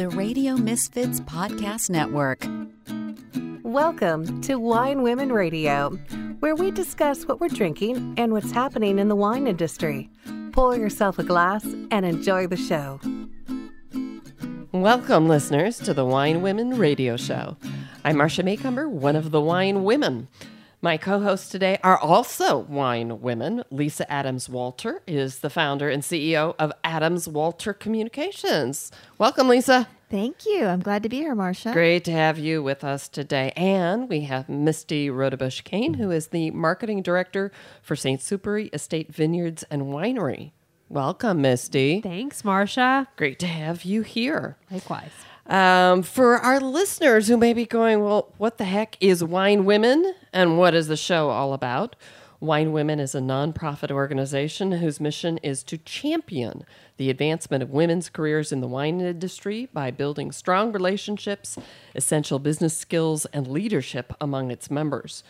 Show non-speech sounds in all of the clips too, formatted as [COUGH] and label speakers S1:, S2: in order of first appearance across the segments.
S1: the Radio Misfits Podcast Network.
S2: Welcome to Wine Women Radio, where we discuss what we're drinking and what's happening in the wine industry. Pour yourself a glass and enjoy the show.
S3: Welcome, listeners, to the Wine Women Radio Show. I'm Marcia Macomber, one of the Wine Women. My co hosts today are also wine women. Lisa Adams Walter is the founder and CEO of Adams Walter Communications. Welcome, Lisa.
S4: Thank you. I'm glad to be here, Marcia.
S3: Great to have you with us today. And we have Misty Rodebush Kane, who is the marketing director for St. Supéry Estate Vineyards and Winery. Welcome, Misty.
S5: Thanks, Marcia.
S3: Great to have you here.
S5: Likewise.
S3: Um, for our listeners who may be going, well, what the heck is Wine Women and what is the show all about? Wine Women is a nonprofit organization whose mission is to champion the advancement of women's careers in the wine industry by building strong relationships, essential business skills, and leadership among its members.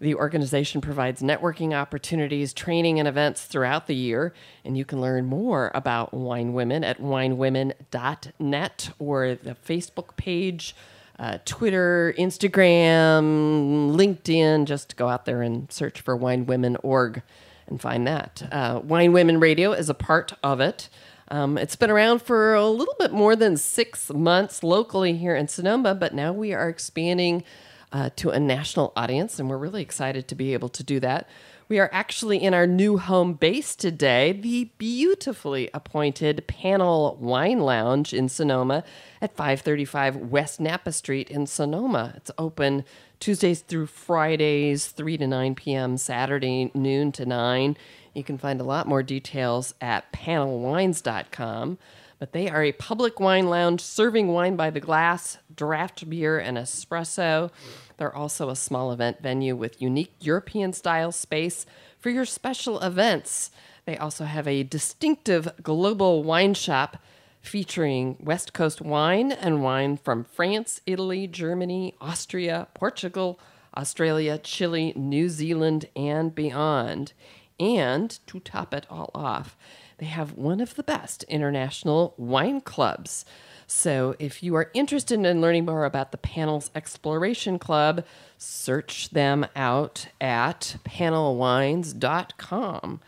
S3: The organization provides networking opportunities, training, and events throughout the year. And you can learn more about Wine Women at winewomen.net or the Facebook page, uh, Twitter, Instagram, LinkedIn. Just go out there and search for Wine Women org and find that. Uh, Wine Women Radio is a part of it. Um, it's been around for a little bit more than six months locally here in Sonoma, but now we are expanding uh, to a national audience, and we're really excited to be able to do that. We are actually in our new home base today, the beautifully appointed Panel Wine Lounge in Sonoma at 535 West Napa Street in Sonoma. It's open Tuesdays through Fridays, 3 to 9 p.m., Saturday, noon to 9. You can find a lot more details at panelwines.com but they are a public wine lounge serving wine by the glass, draft beer, and espresso. They're also a small event venue with unique European style space for your special events. They also have a distinctive global wine shop featuring West Coast wine and wine from France, Italy, Germany, Austria, Portugal, Australia, Chile, New Zealand, and beyond. And to top it all off, they have one of the best international wine clubs. So, if you are interested in learning more about the Panels Exploration Club, search them out at panelwines.com.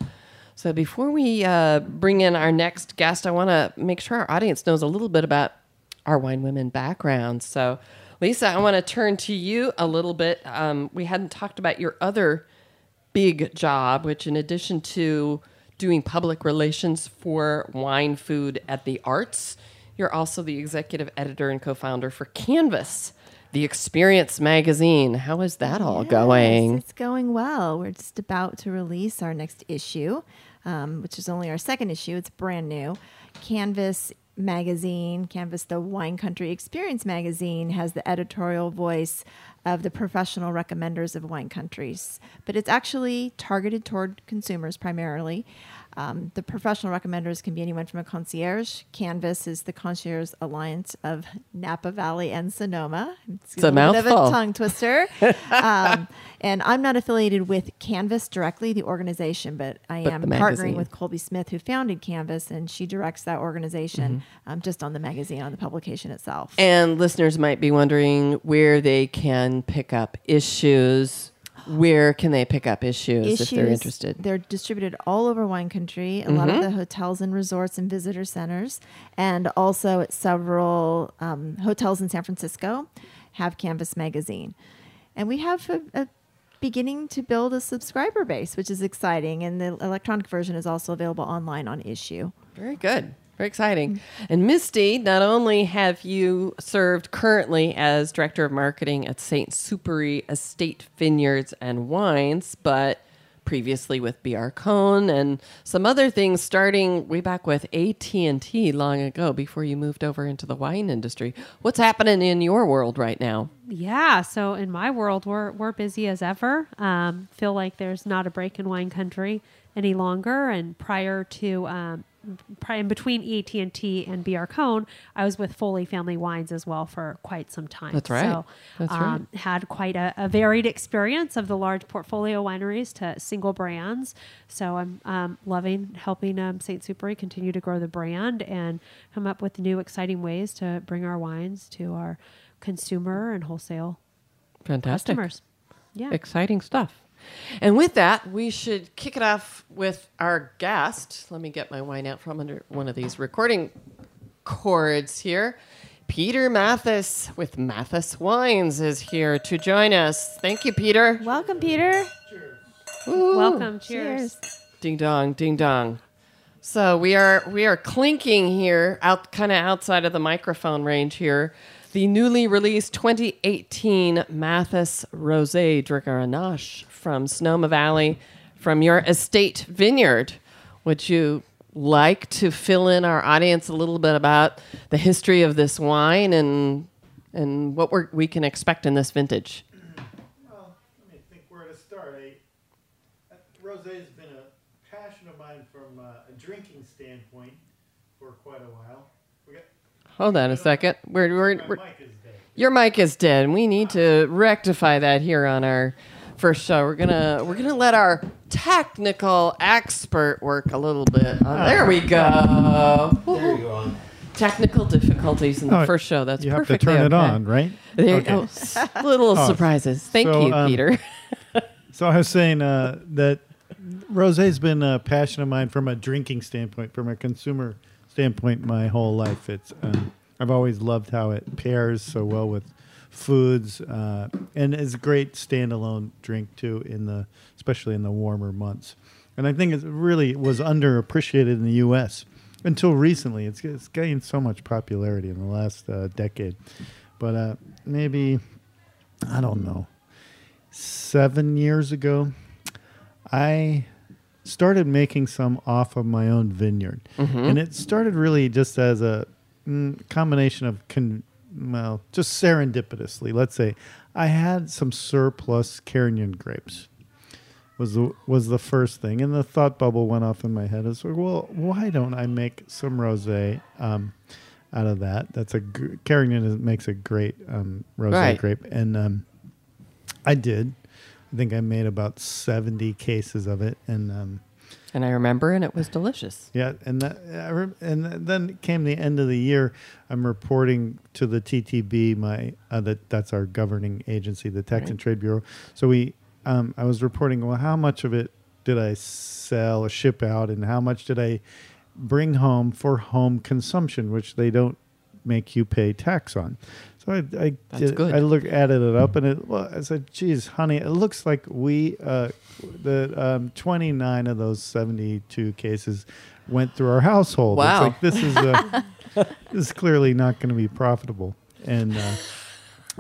S3: So, before we uh, bring in our next guest, I want to make sure our audience knows a little bit about our wine women backgrounds. So, Lisa, I want to turn to you a little bit. Um, we hadn't talked about your other big job, which, in addition to doing public relations for wine, food at the arts. You're also the executive editor and co founder for Canvas, the Experience magazine. How is that all
S4: Yes,
S3: going?
S4: It's going well. We're just about to release our next issue, um, which is only our second issue. It's brand new. Canvas magazine, Canvas, the Wine Country Experience magazine, has the editorial voice of the professional recommenders of wine countries, but it's actually targeted toward consumers primarily. Um, the professional recommenders can be anyone from a concierge. Canvas is the Concierge Alliance of Napa Valley and Sonoma. It's,
S3: It's a
S4: little bit of
S3: mouthful.
S4: a tongue twister. [LAUGHS] um, and I'm not affiliated with Canvas directly, the organization, but I
S3: But
S4: am partnering with Colby Smith, who founded Canvas, and she directs that organization
S3: Mm-hmm.
S4: um, just on the magazine, on the publication itself.
S3: And listeners might be wondering where they can pick up issues. Where can they pick up issues, if they're interested?
S4: They're distributed all over wine country, a lot
S3: Mm-hmm.
S4: of the hotels and resorts and visitor centers, and also at several um, hotels in San Francisco have Canvas magazine. And we have a, a beginning to build a subscriber base, which is exciting. And the electronic version is also available online on Issuu.
S3: Very good. Very exciting. And Misty, not only have you served currently as director of marketing at St. Supéry Estate Vineyards and Wines, but previously with BR Cohn and some other things starting way back with AT&T long ago before you moved over into the wine industry. What's happening in your world right now?
S5: Yeah. So in my world, we're we're busy as ever. Um, feel like there's not a break in wine country any longer. And prior to um, in between AT and T and BR Cohn, I was with Foley Family Wines as well for quite some time.
S3: That's right.
S5: So,
S3: That's
S5: um, had quite a, a varied experience of the large portfolio wineries to single brands. So I'm um, loving helping um, Saint Supery continue to grow the brand and come up with new exciting ways to bring our wines to our consumer and wholesale
S3: Fantastic.
S5: customers. Yeah.
S3: Exciting stuff. And with that, we should kick it off with our guest. Let me get my wine out from under one of these recording cords here. Peter Mathis with Mathis Wines is here to join us. Thank you, Peter.
S4: Welcome, Peter. Cheers.
S5: Welcome. Cheers.
S3: Ding dong, ding dong. So we are we are clinking here out kind of outside of the microphone range here. The newly released 2018 Mathis Rosé Grenache from Sonoma Valley from your estate vineyard. Would you like to fill in our audience a little bit about the history of this wine and and what we can expect in this vintage?
S6: Well, let me think where to start. I, rosé has been a passion of mine from uh, a drinking standpoint for quite a while. We got,
S3: Hold on a second. We're, we're, we're,
S6: mic is.
S3: Your mic is dead. We need to rectify that here on our first show. We're gonna we're gonna let our technical expert work a little bit. Oh, there we go.
S6: There you go.
S3: Technical difficulties in the
S6: Oh,
S3: first show. That's
S6: you have to
S3: perfectly
S6: turn it on, right?
S3: There,
S6: Okay.
S3: oh, s- [LAUGHS] little
S6: Oh,
S3: surprises. Thank
S6: so,
S3: you,
S6: um,
S3: Peter. [LAUGHS]
S6: So I was saying uh, that rosé's been a passion of mine from a drinking standpoint, from a consumer standpoint, my whole life. It's um, I've always loved how it pairs so well with foods, uh, and is a great standalone drink too in the especially in the warmer months. And I think it really was underappreciated in the U.S. until recently. It's, it's gained so much popularity in the last uh, decade, but uh, maybe I don't know seven years ago, I started making some off of my own vineyard, and it started really just as a mm, combination of con- well, just serendipitously. Let's say I had some surplus Carignan grapes. Was the was the first thing, and the thought bubble went off in my head. I was like, well, why don't I make some rosé um, out of that? That's a Carignan makes a great um, rosé
S3: Right.
S6: grape, and um, I did. I think I made about seventy cases of it, and um,
S3: and I remember, and it was delicious.
S6: yeah, and that, and then came the end of the year. I'm reporting to the TTB, my uh, that that's our governing agency, the Tax and Trade Bureau. So we, um, I was reporting, well, how much of it did I sell or ship out, and how much did I bring home for home consumption, which they don't make you pay tax on. So I, I
S3: That's
S6: did,
S3: good.
S6: I looked added it up, and it. Well, I said, "Geez, honey, it looks like we uh, the um, 29 of those 72 cases went through our household.
S3: Wow.
S6: It's like this is uh, [LAUGHS] this is clearly not going to be profitable." And uh,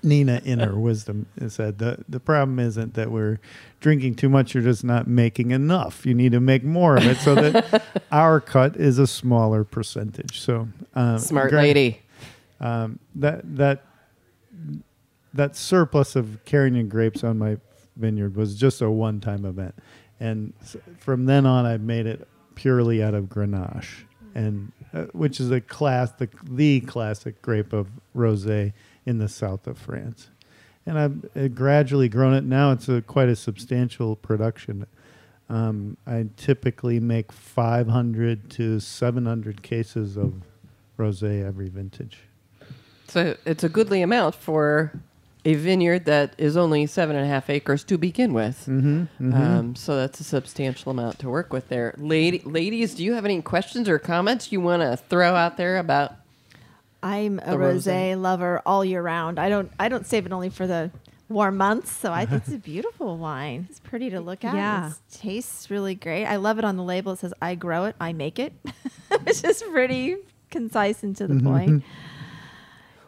S6: Nina, in her wisdom, said the the problem isn't that we're drinking too much; you're just not making enough. You need to make more of it so that [LAUGHS] our cut is a smaller percentage. So um,
S3: Smart
S6: gra-
S3: lady.
S6: um, that that that surplus of Carignan grapes on my vineyard was just a one-time event, and from then on, I've made it purely out of Grenache, and uh, which is a class the the classic grape of rosé in the south of France, and I've uh, gradually grown it. Now it's a quite a substantial production. Um, I typically make 500 to 700 cases of rosé every vintage.
S3: So it's a goodly amount for a vineyard that is only seven and a half acres to begin with.
S6: Mm-hmm,
S3: Um, so that's a substantial amount to work with there. Lady, ladies, do you have any questions or comments you want to throw out there about?
S4: I'm a
S3: The
S4: rosé
S3: rosé.
S4: lover all year round. I don't I don't save it only for the warm months, so I think it's a [LAUGHS] beautiful wine. It's pretty to look at.
S5: Yeah.
S4: It tastes really great. I love it on the label. It says I grow it, I make it. [LAUGHS] it's just pretty concise and to the point.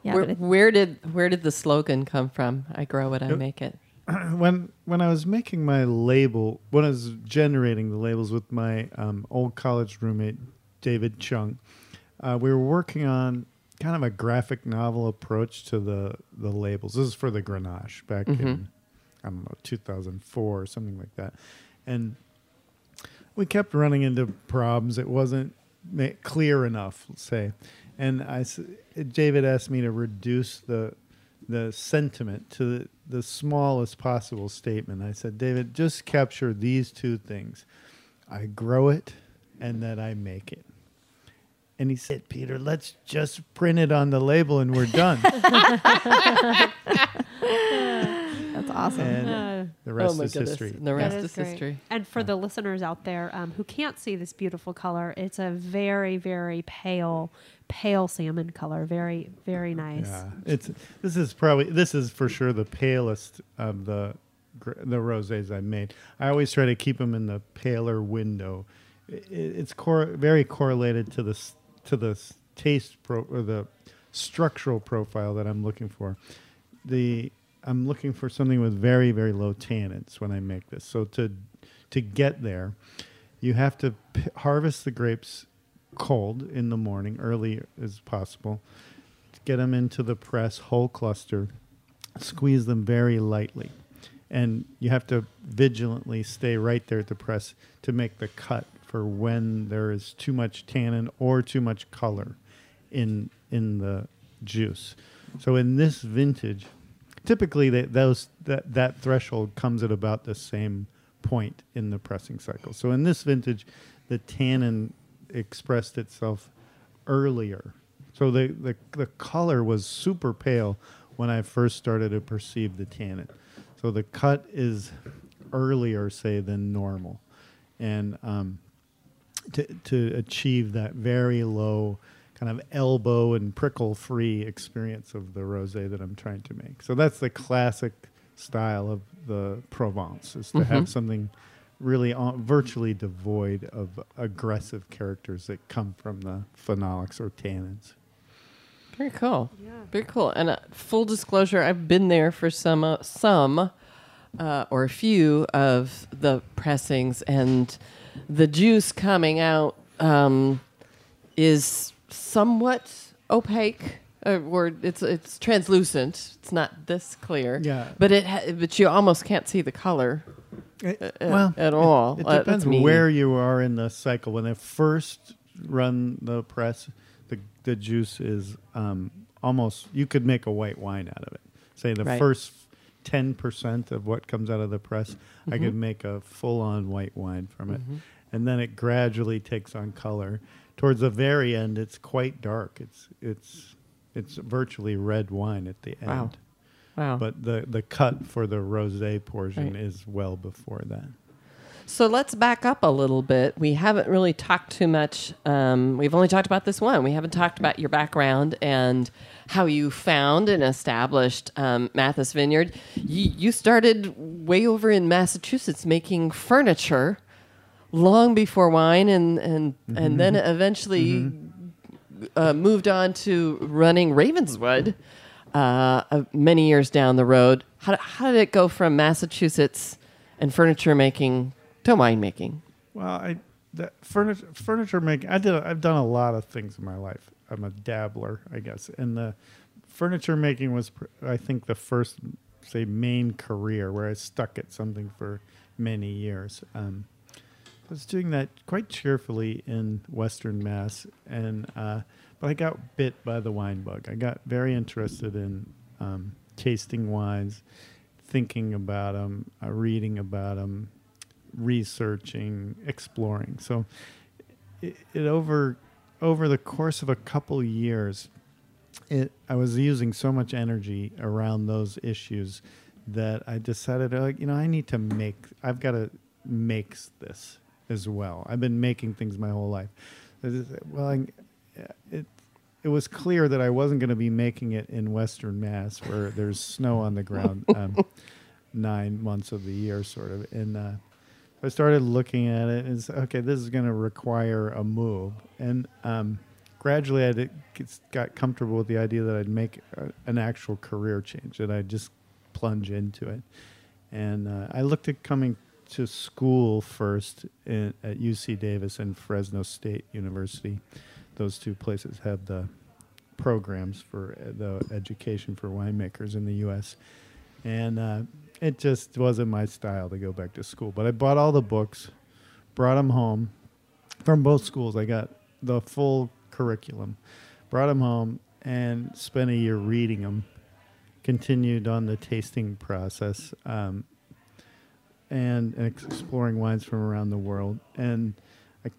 S4: Yeah,
S3: where,
S4: it-
S3: where did where did the slogan come from? I grow it, I make it. [CLEARS THROAT]
S6: when when I was making my label, when I was generating the labels with my um, old college roommate David Chung, uh, we were working on kind of a graphic novel approach to the the labels. This is for the Grenache back in I don't know 2004 or something like that, and we kept running into problems. It wasn't clear enough, let's say. And I, David asked me to reduce the the sentiment to the, the smallest possible statement. I said, David, just capture these two things: I grow it, and that I make it. And he said, Peter, let's just print it on the label and we're done. [LAUGHS]
S4: That's awesome.
S6: and
S5: Uh,
S6: the rest
S3: oh
S6: is
S3: goodness.
S6: history.
S3: The rest
S5: That
S3: is,
S5: great.
S3: history.
S5: And for the listeners out there um, who can't see this beautiful color, it's a very, very pale, pale salmon color. Very, very nice.
S6: Yeah, it's this is probably this is for sure the palest of the the rosés I've made. I always try to keep them in the paler window. I- i- it's cor- very correlated to the to the taste pro or the structural profile that I'm looking for. The I'm looking for something with very very low tannins when I make this. So to to get there, you have to p- harvest the grapes cold in the morning, early as possible. Get them into the press, whole cluster, squeeze them very lightly. And you have to vigilantly stay right there at the press to make the cut for when there is too much tannin or too much color in in the juice. So in this vintage, typically they, those that that threshold comes at about the same point in the pressing cycle. So in this vintage, the tannin expressed itself earlier. So the, the the color was super pale when I first started to perceive the tannin. So the cut is earlier, say, than normal, and um, to to achieve that very low kind of elbow and prickle free experience of the rosé that I'm trying to make. So that's the classic style of the Provence is to have something really uh, virtually devoid of aggressive characters that come from the phenolics or tannins.
S3: Very cool. Yeah. Very cool. And uh, full disclosure, I've been there for some, uh, some, uh, or a few of the pressings, and the juice coming out um, is somewhat opaque, uh, or it's it's translucent. It's not this clear.
S6: Yeah.
S3: But it, ha- but you almost can't see the color
S6: well,
S3: at all.
S6: It
S3: Uh,
S6: depends where you are in the cycle. When they first run the press, the the juice is um, almost you could make a white wine out of it. Say the
S3: Right.
S6: first ten percent of what comes out of the press, I
S3: Mm-hmm.
S6: could make a full on white wine from it, and then it gradually takes on color. Towards the very end, it's quite dark. It's it's it's virtually red wine at the end.
S3: Wow. Wow.
S6: But the the cut for the rosé portion
S3: Right.
S6: is well before that.
S3: So let's back up a little bit. We haven't really talked too much. Um, we've only talked about this one. We haven't talked about your background and how you found and established um, Mathis Vineyard. You, you started way over in Massachusetts making furniture long before wine, and and and then eventually uh, moved on to running Ravenswood uh, uh, many years down the road. How, how did it go from Massachusetts and furniture making to winemaking?
S6: Well, I that furniture furniture making. I did. I've done a lot of things in my life. I'm a dabbler, I guess. And the furniture making was, pr- I think, the first, say, main career where I stuck at something for many years. Um, was doing that quite cheerfully in Western Mass, and uh, but I got bit by the wine bug. I got very interested in um, tasting wines, thinking about them, uh, reading about them, researching, exploring. So it, it over over the course of a couple years, it I was using so much energy around those issues that I decided, uh, you know, I need to make. I've got to make this as well. I've been making things my whole life. I just said, Well, I, it it was clear that I wasn't going to be making it in Western Mass, where there's snow on the ground um, [LAUGHS] nine months of the year, sort of. And uh, I started looking at it and said, okay, this is going to require a move. And um, gradually, I got comfortable with the idea that I'd make a, an actual career change, that I'd just plunge into it. And uh, I looked at coming to school first in, at UC Davis and Fresno State University. Those two places have the programs for uh, the education for winemakers in the U.S. And uh, it just wasn't my style to go back to school. But I bought all the books, brought them home from both schools. I got the full curriculum, brought them home, and spent a year reading them. Continued on the tasting process um, and, and exploring wines from around the world. And I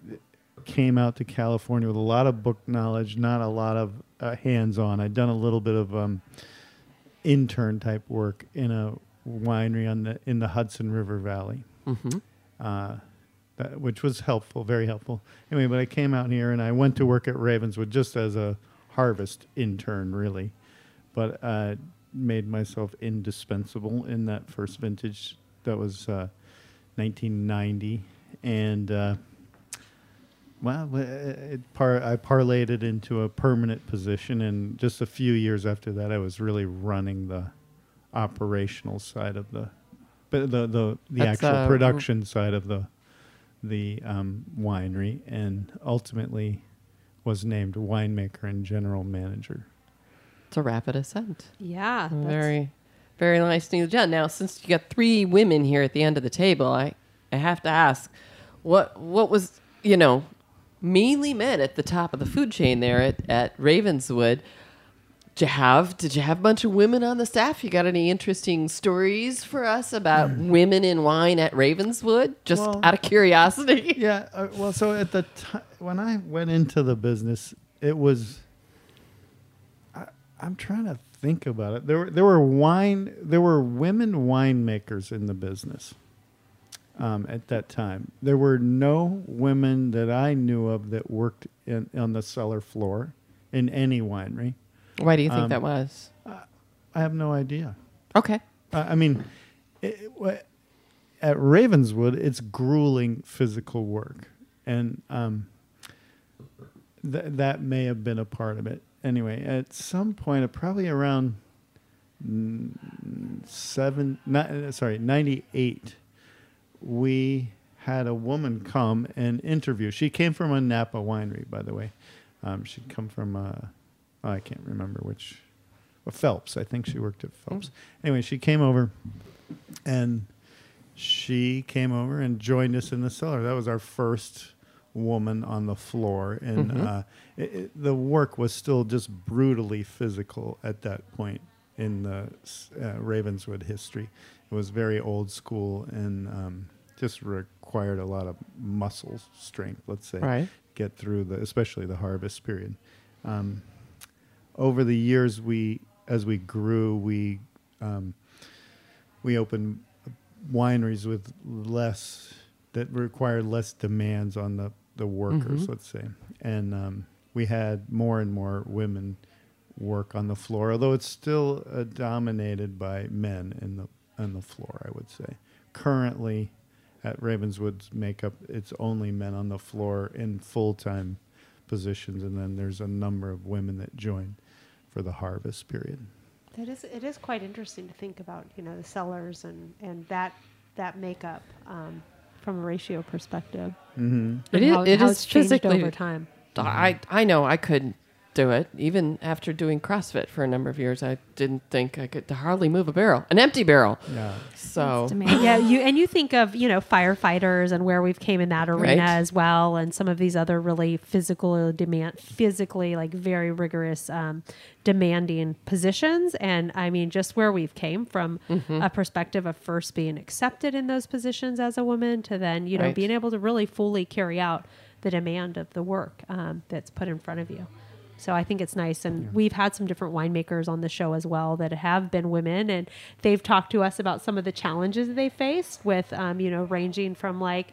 S6: came out to California with a lot of book knowledge, not a lot of uh, hands-on. I'd done a little bit of um, intern type work in a winery on the in the Hudson River Valley,
S3: Mm-hmm.
S6: uh, that, which was helpful, very helpful. Anyway, but I came out here and I went to work at Ravenswood just as a harvest intern, really, but uh, made myself indispensable in that first vintage. That was uh, 1990, and. Uh, well, uh, it par- I parlayed it into a permanent position, and just a few years after that, I was really running the operational side of the, but the the, the
S3: That's,
S6: actual
S3: uh,
S6: production side of the the um, winery, and ultimately was named winemaker and general manager.
S3: It's a rapid ascent.
S5: Yeah. that's-
S3: Very, very nice news, John. Now, since you got three women here at the end of the table, I, I have to ask, what what was you know, mainly men at the top of the food chain there at, at Ravenswood. Did you have did you have a bunch of women on the staff? You got any interesting stories for us about women in wine at Ravenswood? Just
S6: Well-
S3: out of curiosity. [LAUGHS]
S6: Yeah, uh, well, so at the time when I went into the business, it was. I, I'm trying to think about it. There were there were wine there were women winemakers in the business. Um, at that time, there were no women that I knew of that worked in, on the cellar floor in any winery.
S3: Why do you think
S6: Um,
S3: that was?
S6: I have no idea.
S3: Okay.
S6: Uh, I mean, it, it, at Ravenswood, it's grueling physical work, and um, th- that may have been a part of it. Anyway, at some point, uh, probably around seven, uh, sorry, ninety-eight, we had a woman come and interview. She came from a Napa winery, by the way. Um, she'd come from, uh, I can't remember which, uh, Phelps. I think she worked at Phelps. Anyway, she came over and she came over and joined us in the cellar. That was our first woman on the floor, and uh, it, it, the work was still just brutally physical at that point in the uh, Ravenswood history. It was very old school and um, just required a lot of muscle strength. Let's say
S3: Right.
S6: get through the, especially the harvest period. Um, over the years, we as we grew, we um, we opened wineries with less that required less demands on the the workers,
S3: Mhm.
S6: let's say, and um, we had more and more women work on the floor, although it's still uh, dominated by men in the on the floor. I would say currently at Ravenswood's makeup, it's only men on the floor in full time positions, and then there's a number of women that join for the harvest period.
S5: That is, it is quite interesting to think about, you know, the cellars and, and that, that makeup um, from a ratio perspective.
S6: Mm-hmm.
S3: It
S5: and
S3: is-
S5: how,
S3: it
S5: how
S3: is
S5: it's changed
S3: physically-
S5: over time.
S3: I I know I couldn't do it even after doing CrossFit for a number of years. I didn't think I could hardly move a barrel, an empty barrel.
S6: Yeah.
S3: So
S4: Demanding.
S5: yeah, you and you think of you know firefighters and where we've came in that arena
S3: Right.
S5: as well, and some of these other really physical demand, physically like very rigorous, um, demanding positions. And I mean, just where we've came from
S3: Mm-hmm.
S5: a perspective of first being accepted in those positions as a woman to then you know
S3: Right.
S5: being able to really fully carry out the demand of the work um, that's put in front of you. So I think it's nice, and we've had some different winemakers on the show as well that have been women, and they've talked to us about some of the challenges they faced with, um, you know, ranging from like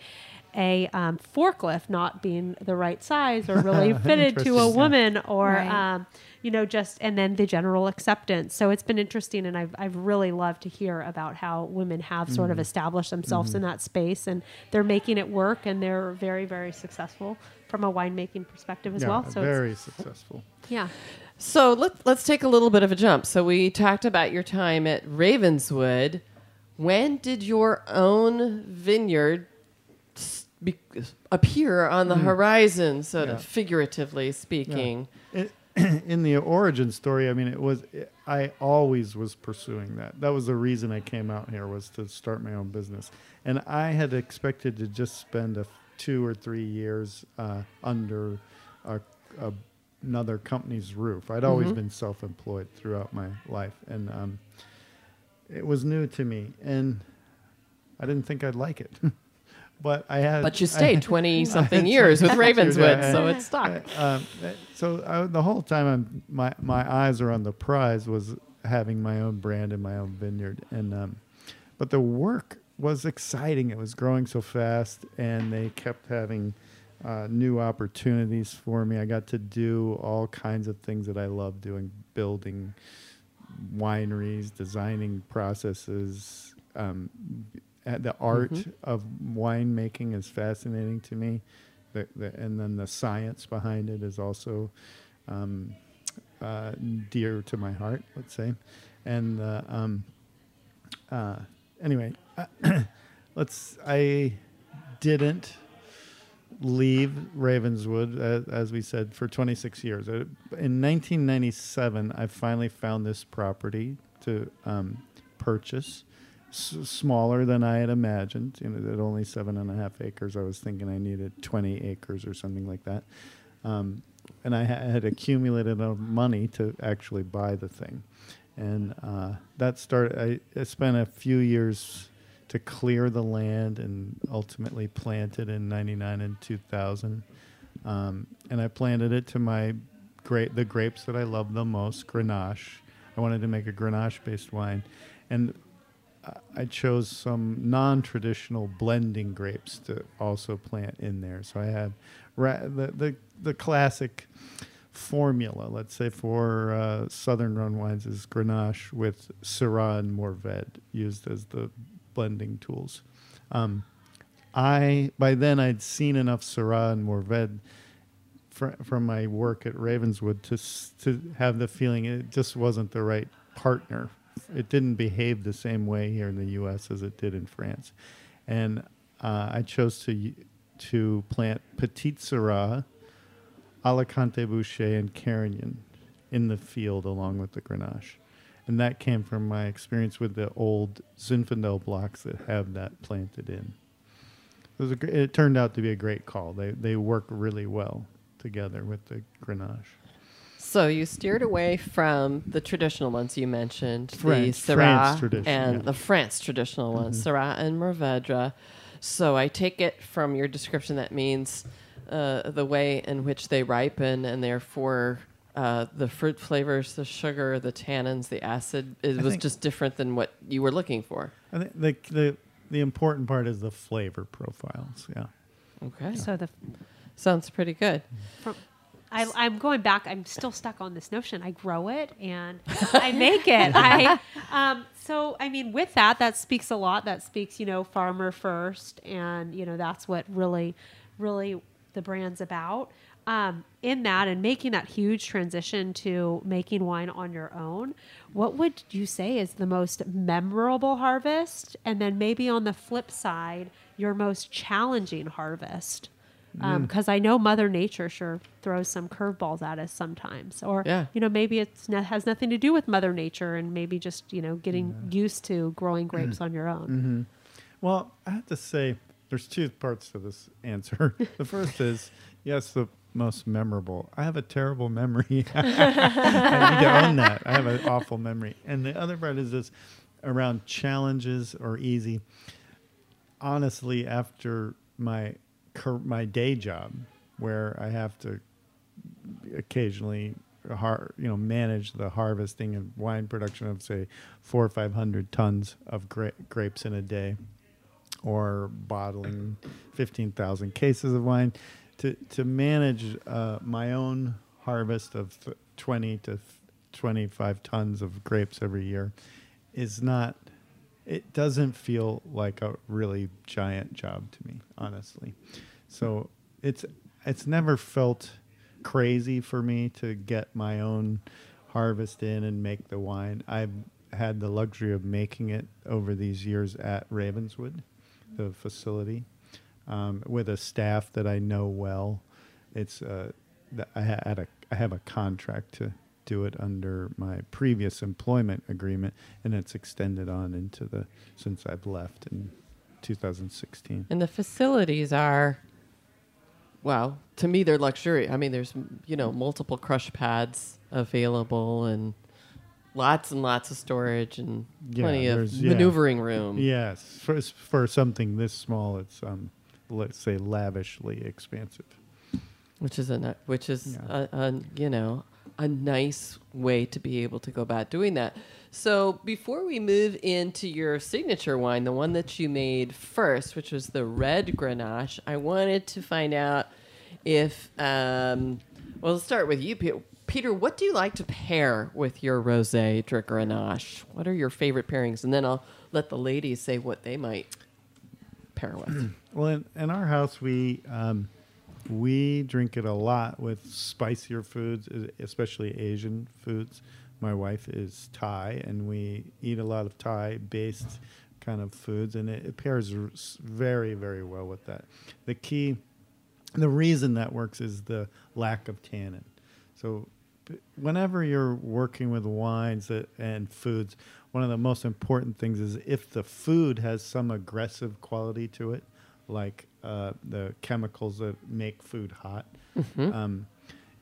S5: a um, forklift not being the right size or really [LAUGHS] fitted to a woman, or
S4: Right.
S5: um, you know, just and then the general acceptance. So it's been interesting, and I've I've really loved to hear about how women have sort of
S6: Mm-hmm.
S5: established themselves in that space, and they're making it work, and they're very very successful from a winemaking perspective as
S6: yeah,
S5: well. So it's,
S6: very successful.
S5: yeah.
S3: so let's let's take a little bit of a jump. So we talked about your time at Ravenswood. When did your own vineyard be, appear on the mm. horizon, sort
S6: Yeah.
S3: of figuratively speaking?
S6: It, [CLEARS THROAT] in the origin story, I mean, it was I always was pursuing that. That was the reason I came out here was to start my own business, and I had expected to just spend a f- two or three years uh, under a, a another company's roof. I'd always been self-employed throughout my life, and um, it was new to me, and I didn't think I'd like it. [LAUGHS] but I had.
S3: But you [LAUGHS] stayed 20 something [LAUGHS] years with Ravenswood,
S6: Yeah.
S3: so it stuck.
S6: um, uh, so I, the whole time I'm, my my eyes are on the prize was having my own brand and my own vineyard and um, but the work was exciting. It was growing so fast and they kept having uh, new opportunities for me. I got to do all kinds of things that I love doing building wineries designing processes. Um, uh, the art of winemaking is fascinating to me. The, the, and then the science behind it is also um, uh, dear to my heart, let's say. And uh, um, uh, anyway, [CLEARS THROAT] let's. I didn't leave Ravenswood, as, as we said, for 26 years. Uh, In 1997, I finally found this property to um, purchase. S- smaller than I had imagined. You know, at only seven and a half acres, I was thinking I needed 20 acres or something like that. Um, and I ha- had accumulated enough money to actually buy the thing. And uh, that started, I, I spent a few years to clear the land and ultimately planted in 99 and 2000. Um, and I planted it to my great, the grapes that I love the most, Grenache. I wanted to make a Grenache based wine. And I chose some non-traditional blending grapes to also plant in there. So I had ra- the, the the classic formula, let's say for uh, southern Rhône wines, is Grenache with Syrah and Mourvèdre used as the blending tools. Um, I by then I'd seen enough Syrah and Mourvèdre fr- from my work at Ravenswood to to have the feeling it just wasn't the right partner. It didn't behave the same way here in the U.S. as it did in France, and uh, I chose to to plant Petite Syrah, Alicante Bouschet, and Carignan in the field along with the Grenache. And that came from my experience with the old Zinfandel blocks that have that planted in. It, was a, it turned out to be a great call. They, they work really well together with the Grenache.
S3: So you steered away from the traditional ones you mentioned, the
S6: France
S3: Syrah and
S6: yeah. Mm-hmm.
S3: the France traditional ones, Syrah and Mourvèdre. So I take it from your description that means uh, the way in which they ripen and therefore uh, the fruit flavors, the sugar, the tannins, the acid, it
S6: I
S3: was just different than what you were looking for.
S6: I think the, the, the important part is the flavor profiles. Yeah.
S3: Okay.
S5: So the
S3: Sounds pretty good.
S5: from I, I'm going back. I'm still stuck on this notion. I grow it and I make it. [LAUGHS] I um, so I mean, with that, that speaks a lot. That speaks, you know, farmer first, and you know that's what really, really the brand's about. Um, in that and making that huge transition to making wine on your own, what would you say is the most memorable harvest? And then maybe on the flip side, your most challenging harvest? Mm. Um, because I know Mother Nature sure throws some curveballs at us sometimes, or
S3: Yeah.
S5: you know maybe it has nothing to do with Mother Nature, and maybe just you know getting used to growing [CLEARS THROAT] grapes on your own. Mm-hmm.
S6: Well, I have to say, there's two parts to this answer. [LAUGHS] the first is, yes, the most memorable. I have a terrible memory. [LAUGHS] I [LAUGHS] need to own that. I have an awful memory. And the other part is this around challenges or easy. Honestly, after my cur- my day job, where I have to occasionally har- you know manage the harvesting and wine production of say four or five hundred tons of gra- grapes in a day or bottling 15,000 cases of wine to to manage uh, my own harvest of th- 20 to th- 25 tons of grapes every year is not it doesn't feel like a really giant job to me honestly. So it's it's never felt crazy for me to get my own harvest in and make the wine. I've had the luxury of making it over these years at ravenswood the facility um, with a staff that i know well it's uh, I, had a, I have a contract to do it under my previous employment agreement and it's extended on into the since i've left in 2016
S3: And the facilities are wow, to me they're luxury. I mean, there's you know multiple crush pads available and lots and lots of storage and
S6: Yeah,
S3: plenty of
S6: there's- yeah.
S3: maneuvering room.
S6: Yes, for for something this small, it's um, let's say lavishly expansive.
S3: which is a which is
S6: Yeah.
S3: a, a you know a nice way to be able to go about doing that. So before we move into your signature wine, the one that you made first, which was the red Grenache, I wanted to find out if um, well, let's start with you, Pe- Peter. What do you like to pair with your rosé de Grenache? What are your favorite pairings? And then I'll let the ladies say what they might pair with. [CLEARS THROAT]
S6: Well, in, in our house, we um, we drink it a lot with spicier foods, especially Asian foods. My wife is Thai, and we eat a lot of Thai-based kind of foods, and it, it pairs very, very well with that. The key, the reason that works is the lack of tannin. So, whenever you're working with wines that, and foods, one of the most important things is if the food has some aggressive quality to it, like uh, the chemicals that make food hot. Um,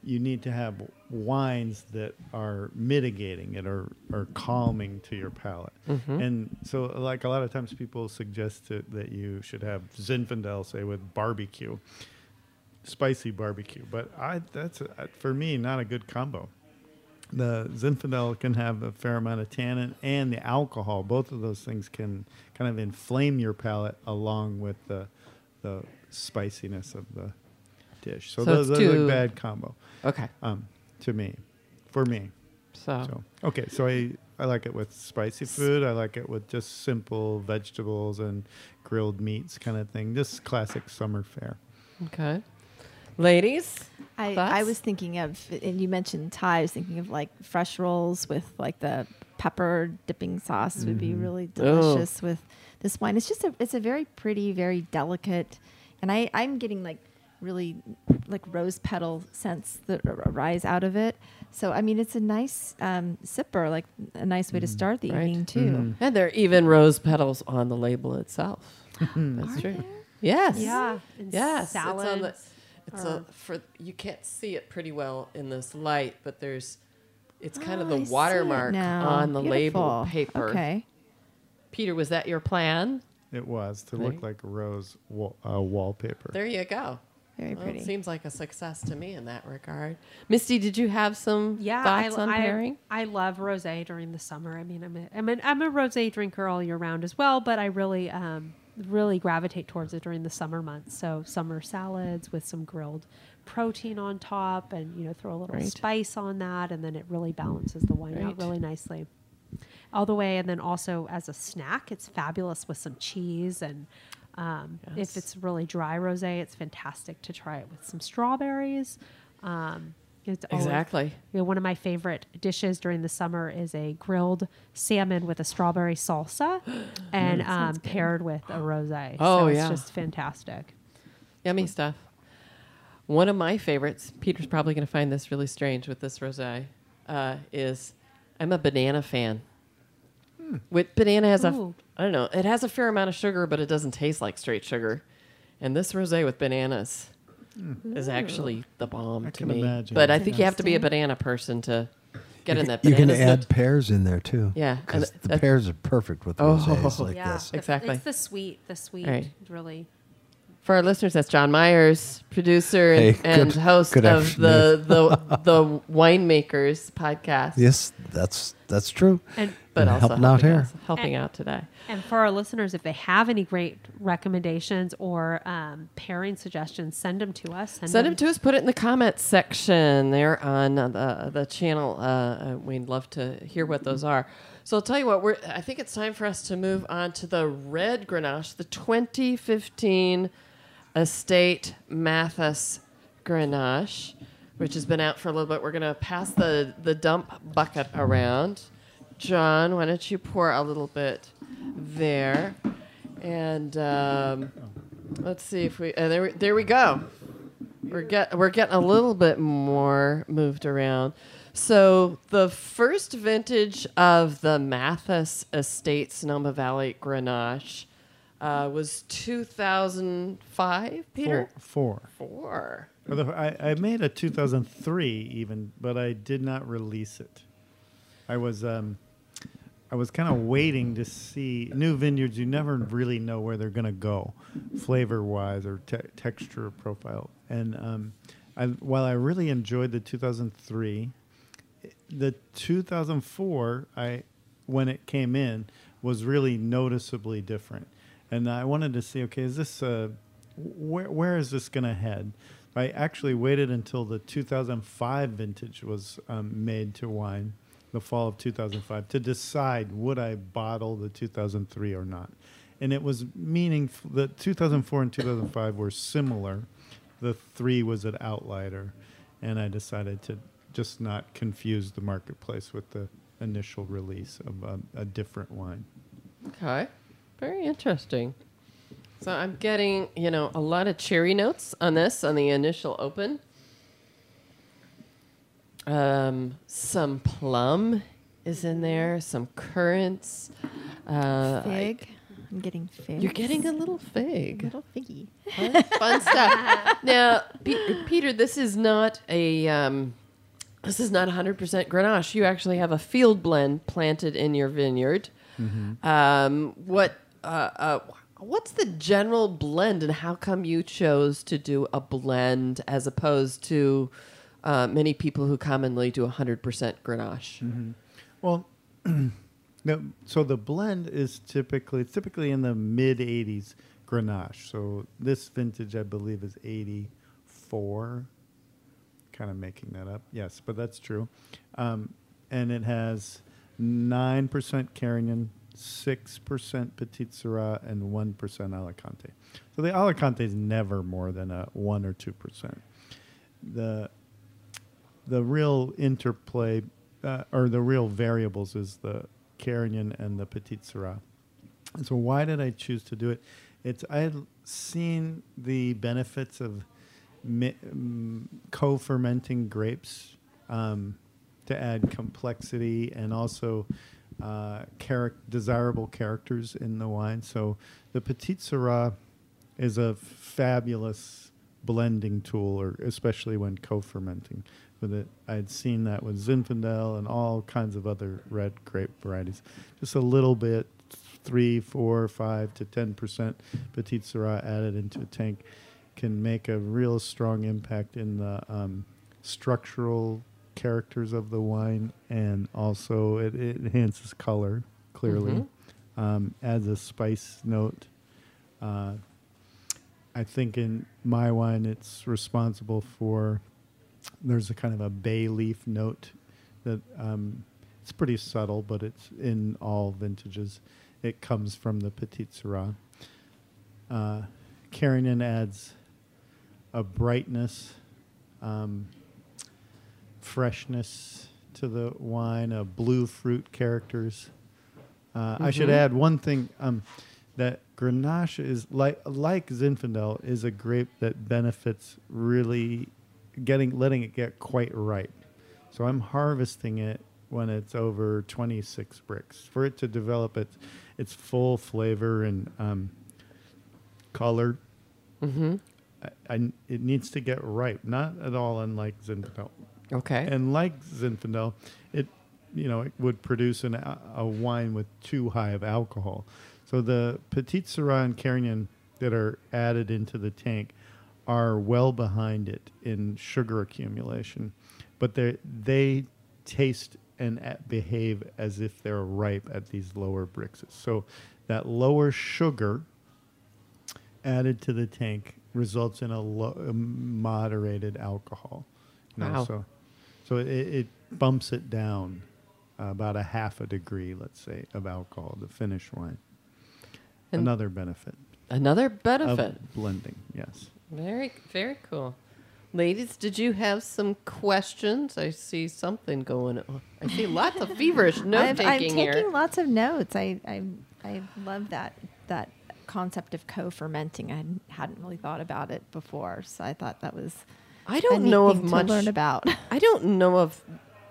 S6: you need to have wines that are mitigating it or, or calming to your palate. And so, like a lot of times, people suggest to, that you should have Zinfandel, say, with barbecue, spicy barbecue. But I that's uh, for me not a good combo. The Zinfandel can have a fair amount of tannin and the alcohol. Both of those things can kind of inflame your palate along with the the spiciness of the dish. So,
S3: So
S6: those, those are a bad combo
S3: Okay,
S6: um, to me, for me.
S3: so,
S6: So okay, so I I like it with spicy food. I like it with just simple vegetables and grilled meats kind of thing. Just classic summer fare.
S3: okay, ladies.
S4: I, I was thinking of, and you mentioned Thai. I was thinking of like fresh rolls with like the pepper dipping sauce would be mm-hmm. really
S3: Oh.
S4: delicious with this wine. It's just a, it's a very pretty, very delicate, and I I'm getting like really like rose petal scents that ar- arise out of it. So I mean, it's a nice um, sipper, like a nice way to mm-hmm. start the
S3: right.
S4: evening too. Mm-hmm.
S3: And there are even rose petals on the label itself. [LAUGHS] That's
S4: Are
S3: true.
S4: there?
S3: Yes.
S5: Yeah. And
S3: Yes.
S5: Salads.
S3: It's on a for you can't see it pretty well in this light, but there's. It's kind of
S4: Oh, I
S3: the
S4: see
S3: watermark on the label paper.
S4: Okay.
S3: Peter, was that your plan?
S6: It was to
S3: Right.
S6: look like rose wa- uh, wallpaper.
S3: There you go.
S4: Very
S3: Well,
S4: pretty.
S3: it seems like a success to me in that regard. Misty, did you have some
S5: Yeah,
S3: thoughts
S5: I,
S3: on
S5: I,
S3: pairing?
S5: I love rosé during the summer. I mean, I'm a, I'm, a, I'm a rosé drinker all year round as well, but I really um, really gravitate towards it during the summer months. So summer salads with some grilled protein on top, and you know, throw a little
S3: Right.
S5: spice on that, and then it really balances the wine
S3: Right.
S5: out really nicely. All the way, and then also as a snack, it's fabulous with some cheese and. Um,
S3: Yes.
S5: If it's really dry rosé, it's fantastic to try it with some strawberries. Um, it's always-
S3: Exactly.
S5: you know, one of my favorite dishes during the summer is a grilled salmon with a strawberry salsa [GASPS] [GASPS] and um, paired with a rosé.
S3: Oh,
S5: so it's
S3: yeah.
S5: just fantastic.
S3: Yummy stuff. One of my favorites, Peter's probably going to find this really strange with this rosé, uh, is I'm a banana fan. With banana has a,
S5: Ooh.
S3: I don't know, it has a fair amount of sugar, but it doesn't taste like straight sugar. And this rosé with bananas is actually the bomb
S6: I
S3: to
S6: can
S3: me.
S6: imagine.
S3: But I think you have to be a banana person to get
S7: You
S3: in
S7: can-
S3: that
S7: You
S3: banana.
S7: can add pears in there too.
S3: Yeah, and
S7: because
S3: th-
S7: the
S3: that-
S7: pears are perfect with
S3: Oh,
S7: rosés like
S5: yeah,
S7: this.
S3: Exactly.
S5: It's the sweet, the sweet,
S3: Right.
S5: really.
S3: For our listeners, that's John Myers, producer and,
S7: Hey,
S3: and host
S7: good
S3: of the, the the winemakers podcast.
S7: Yes, that's that's true.
S5: And
S3: but
S7: And
S3: also
S7: helping out here.
S3: us- helping out today.
S5: And for our listeners, if they have any great recommendations or um, pairing suggestions, send them to us.
S3: Send them to us. Put it in the comments section there on uh, the the channel. Uh, uh, we'd love to hear what those are. So I'll tell you what. We're. I think it's time for us to move on to the red Grenache, the 2015 Estate Mathis Grenache, which has been out for a little bit. We're gonna pass the the dump bucket around. John, why don't you pour a little bit there, and um, let's see if we. Uh, there, we there we go. We're get we're getting a little bit more moved around. So the first vintage of the Mathis Estate Sonoma Valley Grenache uh, was 2005, Peter?
S6: Four.
S3: Four.
S6: four. I, I made a 2003 even, but I did not release it. I was um, I was kind of waiting to see new vineyards. You never really know where they're going to go, flavor wise or te- texture profile. And um, I, while I really enjoyed the 2003, the 2004 I when it came in was really noticeably different. And I wanted to see, okay, is this uh, where where is this going to head? I actually waited until the 2005 vintage was um, made to wine, the fall of 2005, to decide would I bottle the 2003 or not. And it was meaningful. The 2004 and 2005 were similar. The three was an outlier, and I decided to just not confuse the marketplace with the initial release of um, a different wine.
S3: Okay. Very interesting. So I'm getting, you know, a lot of cherry notes on this on the initial open. Um, some plum is in there, some currants. Uh,
S4: Fig. I'm getting fig.
S3: you're getting a little fig.
S4: A little figgy.
S3: Fun, fun stuff. [LAUGHS] Now, Pe- Peter, this is not a um, this is not 100% Grenache. You actually have a field blend planted in your vineyard. Um, what uh, uh, what's the general blend, and how come you chose to do a blend as opposed to uh, many people who commonly do 100% Grenache?
S6: Well, [CLEARS THROAT] no, so the blend is typically typically in the mid 80s Grenache. So this vintage, I believe, is 84. Kind of making that up, yes, but that's true. Um, and it has nine percent Carignan, six percent Petite Sirah, and one percent Alicante. So the Alicante is never more than a one or two percent. The the real interplay uh, or the real variables is the Carignan and the Petite Sirah. And so why did I choose to do it? It's I had seen the benefits of mi- um, co-fermenting grapes um, to add complexity and also uh, desirable characters in the wine. So the Petite Sirah is a fabulous blending tool, or especially when co-fermenting with it. I had seen that with Zinfandel and all kinds of other red grape varieties. Just a little bit, three, four, five to ten percent Petite Sirah added into a tank can make a real strong impact in the um, structural characters of the wine, and also it, it enhances color clearly.
S3: Mhm.
S6: Um, adds a spice note. Uh, I think in my wine, it's responsible for. There's a kind of a bay leaf note that um, it's pretty subtle, but it's in all vintages. It comes from the Petite Sirah. Uh, Carignan adds a brightness, um, freshness to the wine, a blue fruit characters. Uh, I should
S3: Mhm.
S6: add one thing um, that Grenache is like like Zinfandel is a grape that benefits really getting letting it get quite ripe. So I'm harvesting it when it's over 26 Brix for it to develop its its full flavor and um, color.
S3: Mm-hmm.
S6: I, I, it needs to get ripe, not at all unlike Zinfandel.
S3: Okay.
S6: And like Zinfandel, it you know it would produce an, a, a wine with too high of alcohol. So the Petite Sirah and Carignan that are added into the tank are well behind it in sugar accumulation, but they they taste and a- behave as if they're ripe at these lower Brixes. So that lower sugar added to the tank results in a, lo- a moderated alcohol. You know,
S3: Wow.
S6: So, so it, it bumps it down about a half a degree, let's say, of alcohol, the finished wine.
S3: And
S6: Another benefit
S3: Another benefit.
S6: of blending, yes.
S3: Very, very cool. Ladies, did you have some questions? I see something going on. I see lots of feverish [LAUGHS] note
S4: I've- I'm
S3: taking
S4: taking
S3: here.
S4: lots of notes. I I I love that that concept of co-fermenting. I hadn't, hadn't really thought about it before, so I thought that was
S3: I don't
S4: neat
S3: know
S4: thing
S3: of
S4: to
S3: much.
S4: learn about. [LAUGHS]
S3: I don't know of.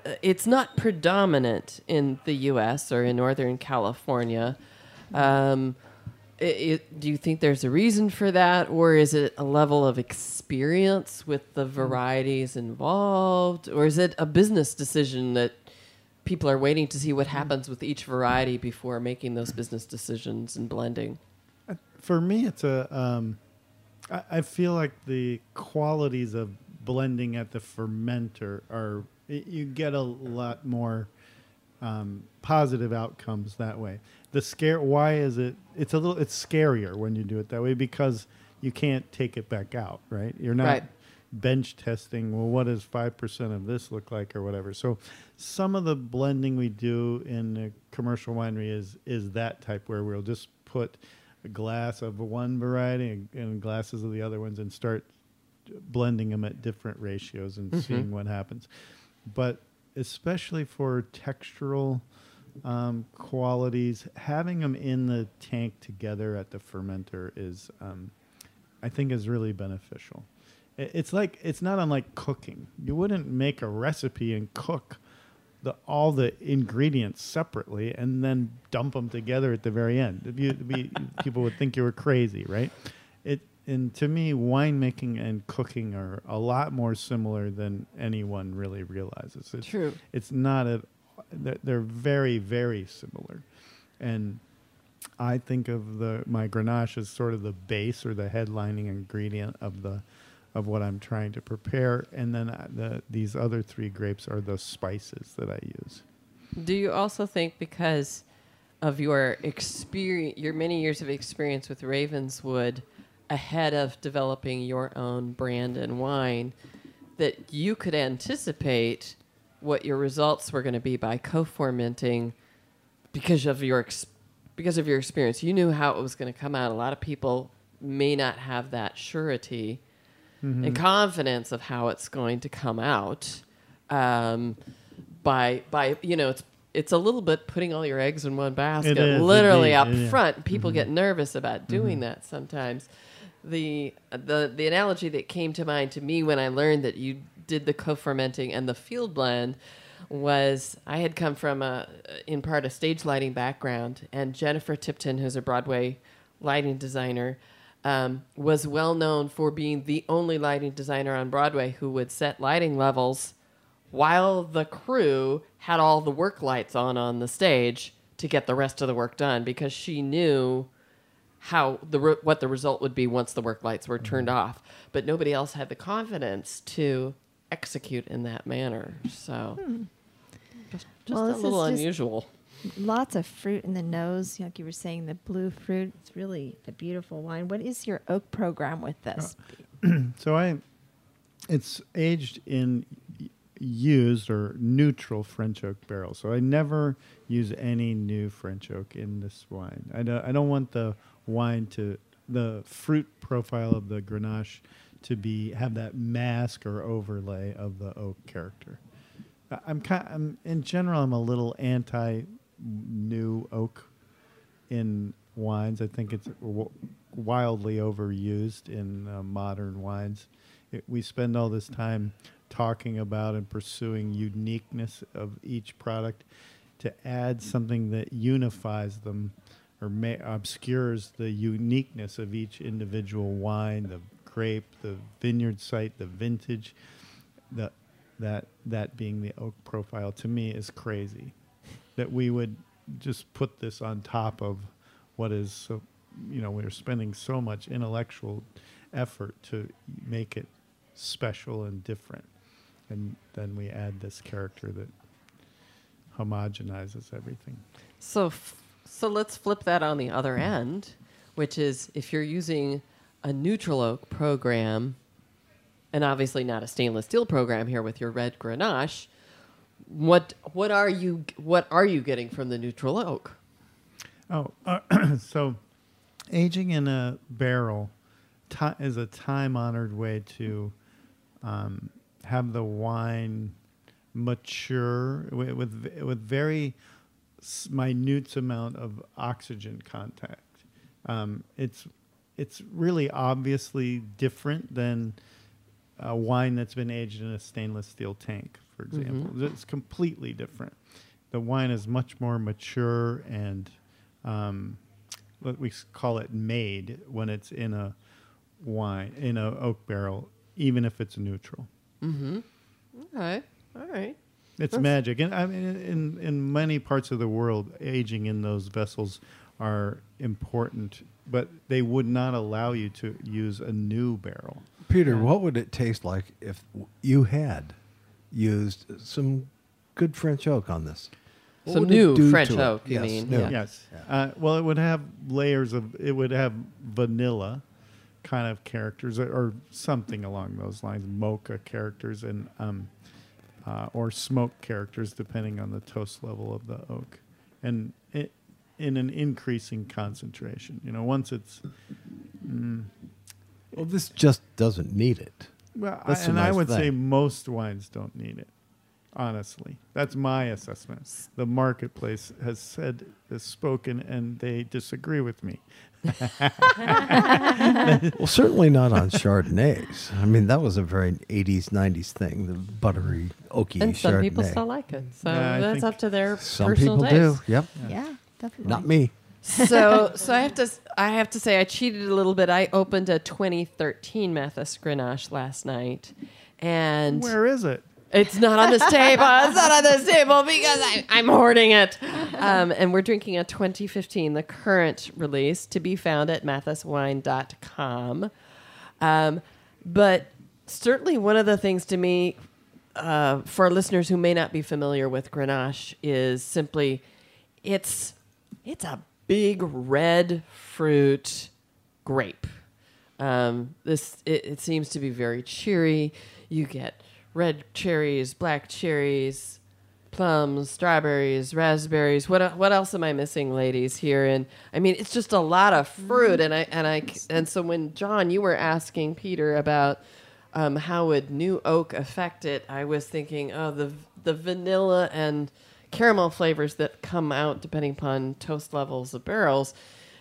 S3: Uh, it's not predominant in the U.S. or in Northern California. Um, i it, do you think there's a reason for that, or is it a level of experience with the varieties involved, or is it a business decision that people are waiting to see what happens with each variety before making those business decisions and blending?
S6: For me, it's a. Um, I, I feel like the qualities of blending at the fermenter are you get a lot more um, positive outcomes that way. The scare. Why is it? It's a little. It's scarier when you do it that way because you can't take it back out. Right. You're not.
S3: Right.
S6: bench testing well what does 5% of this look like or whatever so some of the blending we do in the commercial winery is is that type where we'll just put a glass of one variety and, and glasses of the other ones and start blending them at different ratios and mm-hmm. seeing what happens but especially for textural um, qualities having them in the tank together at the fermenter is um, I think is really beneficial. It's like it's not unlike cooking. You wouldn't make a recipe and cook the all the ingredients separately and then dump them together at the very end. It'd be, people would think you were crazy, right? It and to me, winemaking and cooking are a lot more similar than anyone really realizes. It's,
S3: True.
S6: It's not a. They're, they're very very similar, and I think of the my Grenache as sort of the base or the headlining ingredient of the of what I'm trying to prepare, and then uh, the these other three grapes are the spices that I use.
S3: Do you also think because of your experience, your many years of experience with Ravenswood, ahead of developing your own brand and wine, that you could anticipate what your results were going to be by co-fermenting because of your ex- because of your experience? You knew how it was going to come out. A lot of people may not have that surety mm-hmm. and confidence of how it's going to come out um, by by you know it's it's a little bit putting all your eggs in one basket.
S6: Is,
S3: literally up
S6: yeah.
S3: front. People mm-hmm. get nervous about mm-hmm. doing that sometimes. The the the analogy that came to mind to me when I learned that you did the co-fermenting and the field blend was I had come from a in part a stage lighting background and Jennifer Tipton who's a Broadway lighting designer um, was well known for being the only lighting designer on Broadway who would set lighting levels while the crew had all the work lights on on the stage to get the rest of the work done because she knew how the re- what the result would be once the work lights were turned off. But nobody else had the confidence to execute in that manner so hmm. just, just
S4: Well,
S3: a
S4: this
S3: little
S4: just-
S3: unusual
S4: Lots of fruit in the nose, like you were saying, the blue fruit. It's really a beautiful wine. What is your oak program with this?
S6: Uh, [CLEARS THROAT] so I, it's aged in used or neutral French oak barrels. So I never use any new French oak in this wine. I don't, I don't want the wine to the fruit profile of the Grenache to be have that mask or overlay of the oak character. I'm kind. I'm in general. I'm a little anti new oak in wines. I think it's wildly overused in uh, modern wines. It, we spend all this time talking about and pursuing uniqueness of each product to add something that unifies them or ma- obscures the uniqueness of each individual wine, the grape, the vineyard site, the vintage, the that that being the oak profile to me is crazy. That we would just put this on top of what is so you know we're spending so much intellectual effort to make it special and different. And then we add this character that homogenizes everything.
S3: So, f- so let's flip that on the other end, which is if you're using a neutral oak program, and obviously not a stainless steel program here with your red Grenache, what what are you what are you getting from the neutral oak?
S6: Oh, uh, [CLEARS THROAT] so aging in a barrel ti is a time-honored way to um, have the wine mature with with, with very minute amount of oxygen contact. Um, it's it's really obviously different than a wine that's been aged in a stainless steel tank, for example. It's completely different. The wine is much more mature and um, what we call it made when it's in a wine in a oak barrel, even if it's neutral. Mm-hmm.
S3: Okay. All right.
S6: It's magic, and I mean, in in many parts of the world, aging in those vessels are important, but they would not allow you to use a new barrel.
S7: Peter, what would it taste like if you had used some good French oak on this? What
S3: Some new French
S7: to it?
S3: oak, you
S7: Yes,
S3: mean,
S7: new.
S3: yeah.
S6: Yes. Uh, well, it would have layers of. It would have vanilla kind of characters, or, or something along those lines, mocha characters, and um, uh, or smoke characters, depending on the toast level of the oak, and it in an increasing concentration. You know, once it's mm.
S7: Well, this just doesn't need it.
S6: well, I,
S7: That's the
S6: and I
S7: nice
S6: would say most wines don't need it. Honestly, that's my assessment. The marketplace has said, has spoken, and they disagree with me. [LAUGHS]
S7: Well, certainly not on Chardonnays. I mean, that was a very 80s, 90s thing, the buttery, oaky
S3: And some
S7: Chardonnay.
S3: people still like it. So
S6: Yeah,
S3: that's up to their
S7: Some
S3: personal
S7: people
S3: taste.
S7: do. Yep.
S4: Yeah, definitely.
S7: Not me.
S3: so so I have to s- I have to say I cheated a little bit. I opened a 2013 Mathis Grenache last night, and
S6: Where is it?
S3: it's not on this table. It's not on this table because I, I'm hoarding it. Um, and we're drinking a 2015, the current release, to be found at mathiswine.com. Um, but certainly one of the things to me, uh, for listeners who may not be familiar with Grenache, is simply it's it's a big red fruit grape. Um, this it, it seems to be very cheery. You get red cherries, black cherries, plums, strawberries, raspberries. What what else am I missing, ladies? Here and I mean, it's just a lot of fruit. And I and I and so when John, you were asking Peter about um, how would new oak affect it, I was thinking, oh, the the vanilla and caramel flavors that come out depending upon toast levels of barrels.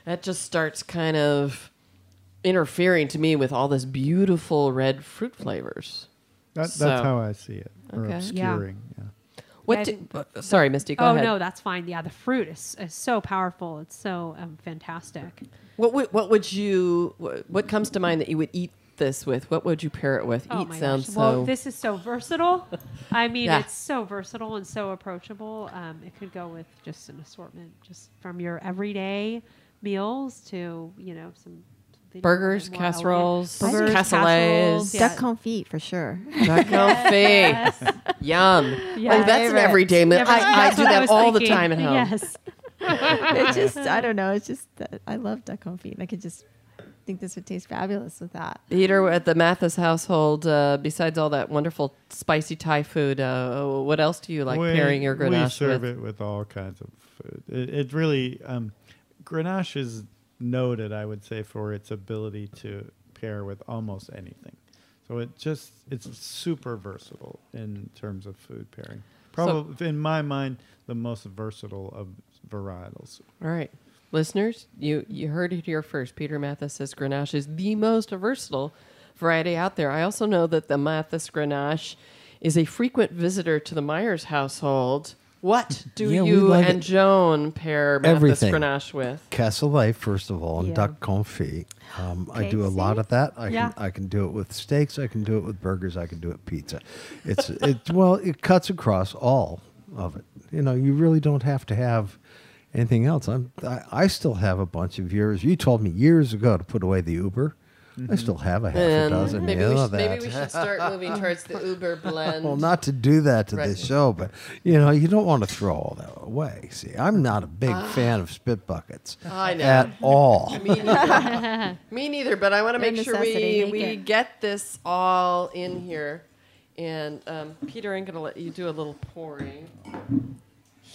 S3: That just starts kind of interfering to me with all this beautiful red fruit flavors.
S6: That,
S3: So-
S6: that's how I see it. Or
S3: Okay.
S5: Yeah.
S6: obscuring. Yeah.
S3: What?
S5: I
S3: do- uh, sorry, Misty. Go
S5: oh
S3: ahead.
S5: no, that's fine. Yeah, the fruit is, is so powerful. It's so um, fantastic.
S3: What would what would you what, what comes to mind that you would eat this with? What would you pair it with?
S5: Oh
S3: eat
S5: my
S3: sounds
S5: gosh.
S3: so.
S5: Well, this is so versatile. I mean,
S3: Yeah.
S5: it's so versatile and so approachable. Um, it could go with just an assortment, just from your everyday meals to you know some
S3: Burgers,
S5: more
S3: casseroles,
S5: burgers,
S3: cassoulets.
S5: casseroles, yeah.
S4: Duck confit for sure.
S3: Duck [LAUGHS] confit. Yum.
S5: Yeah.
S3: Oh, that's an everyday meal.
S5: Yeah,
S3: I, I do that
S5: was
S3: all the time at home.
S5: Yes. [LAUGHS]
S4: it just, I don't know. It's just, that I love duck confit. I could just think this would taste fabulous with that.
S3: Peter, at the Mathis household, uh, besides all that wonderful spicy Thai food, uh, what else do you like
S6: we,
S3: pairing your Grenache?
S6: we serve
S3: with?
S6: it with all kinds of food. It, it really um, Grenache is noted, I would say, for its ability to pair with almost anything. So it just it's super versatile in terms of food pairing. Probably in my mind the most versatile of varietals.
S3: All right. Listeners, you, you heard it here first. Peter Mathis says Grenache is the most versatile variety out there. I also know that the Mathis Grenache is a frequent visitor to the Myers household. What [LAUGHS] do
S7: Yeah,
S3: you
S7: love
S3: and
S7: it.
S3: Joan pair Mathis Grenache with?
S7: Cassoulet, first of all, and
S5: Yeah.
S7: duck confit. Um, I do a lot of that. I
S5: Yeah.
S7: can I can do it with steaks. I can do it with burgers. I can do it with pizza. It's [LAUGHS] it well, it cuts across all of it. You know, you really don't have to have anything else. I'm I, I still have a bunch of years. You told me years ago to put away the Uber. I still have a half a dozen.
S3: maybe,
S7: you
S3: we
S7: know
S3: should,
S7: that.
S3: maybe we should start moving towards the [LAUGHS] Uber blend.
S7: Well, not to do that to
S3: Right.
S7: this show, but you know, you don't want to throw all that away. See, I'm not a big fan of spit buckets
S3: I know.
S7: at [LAUGHS] all.
S3: Me neither. [LAUGHS] Me neither, but I want to make sure we,
S4: make
S3: we
S4: it.
S3: get this all in here. And um, Peter, I'm going to let you do a little pouring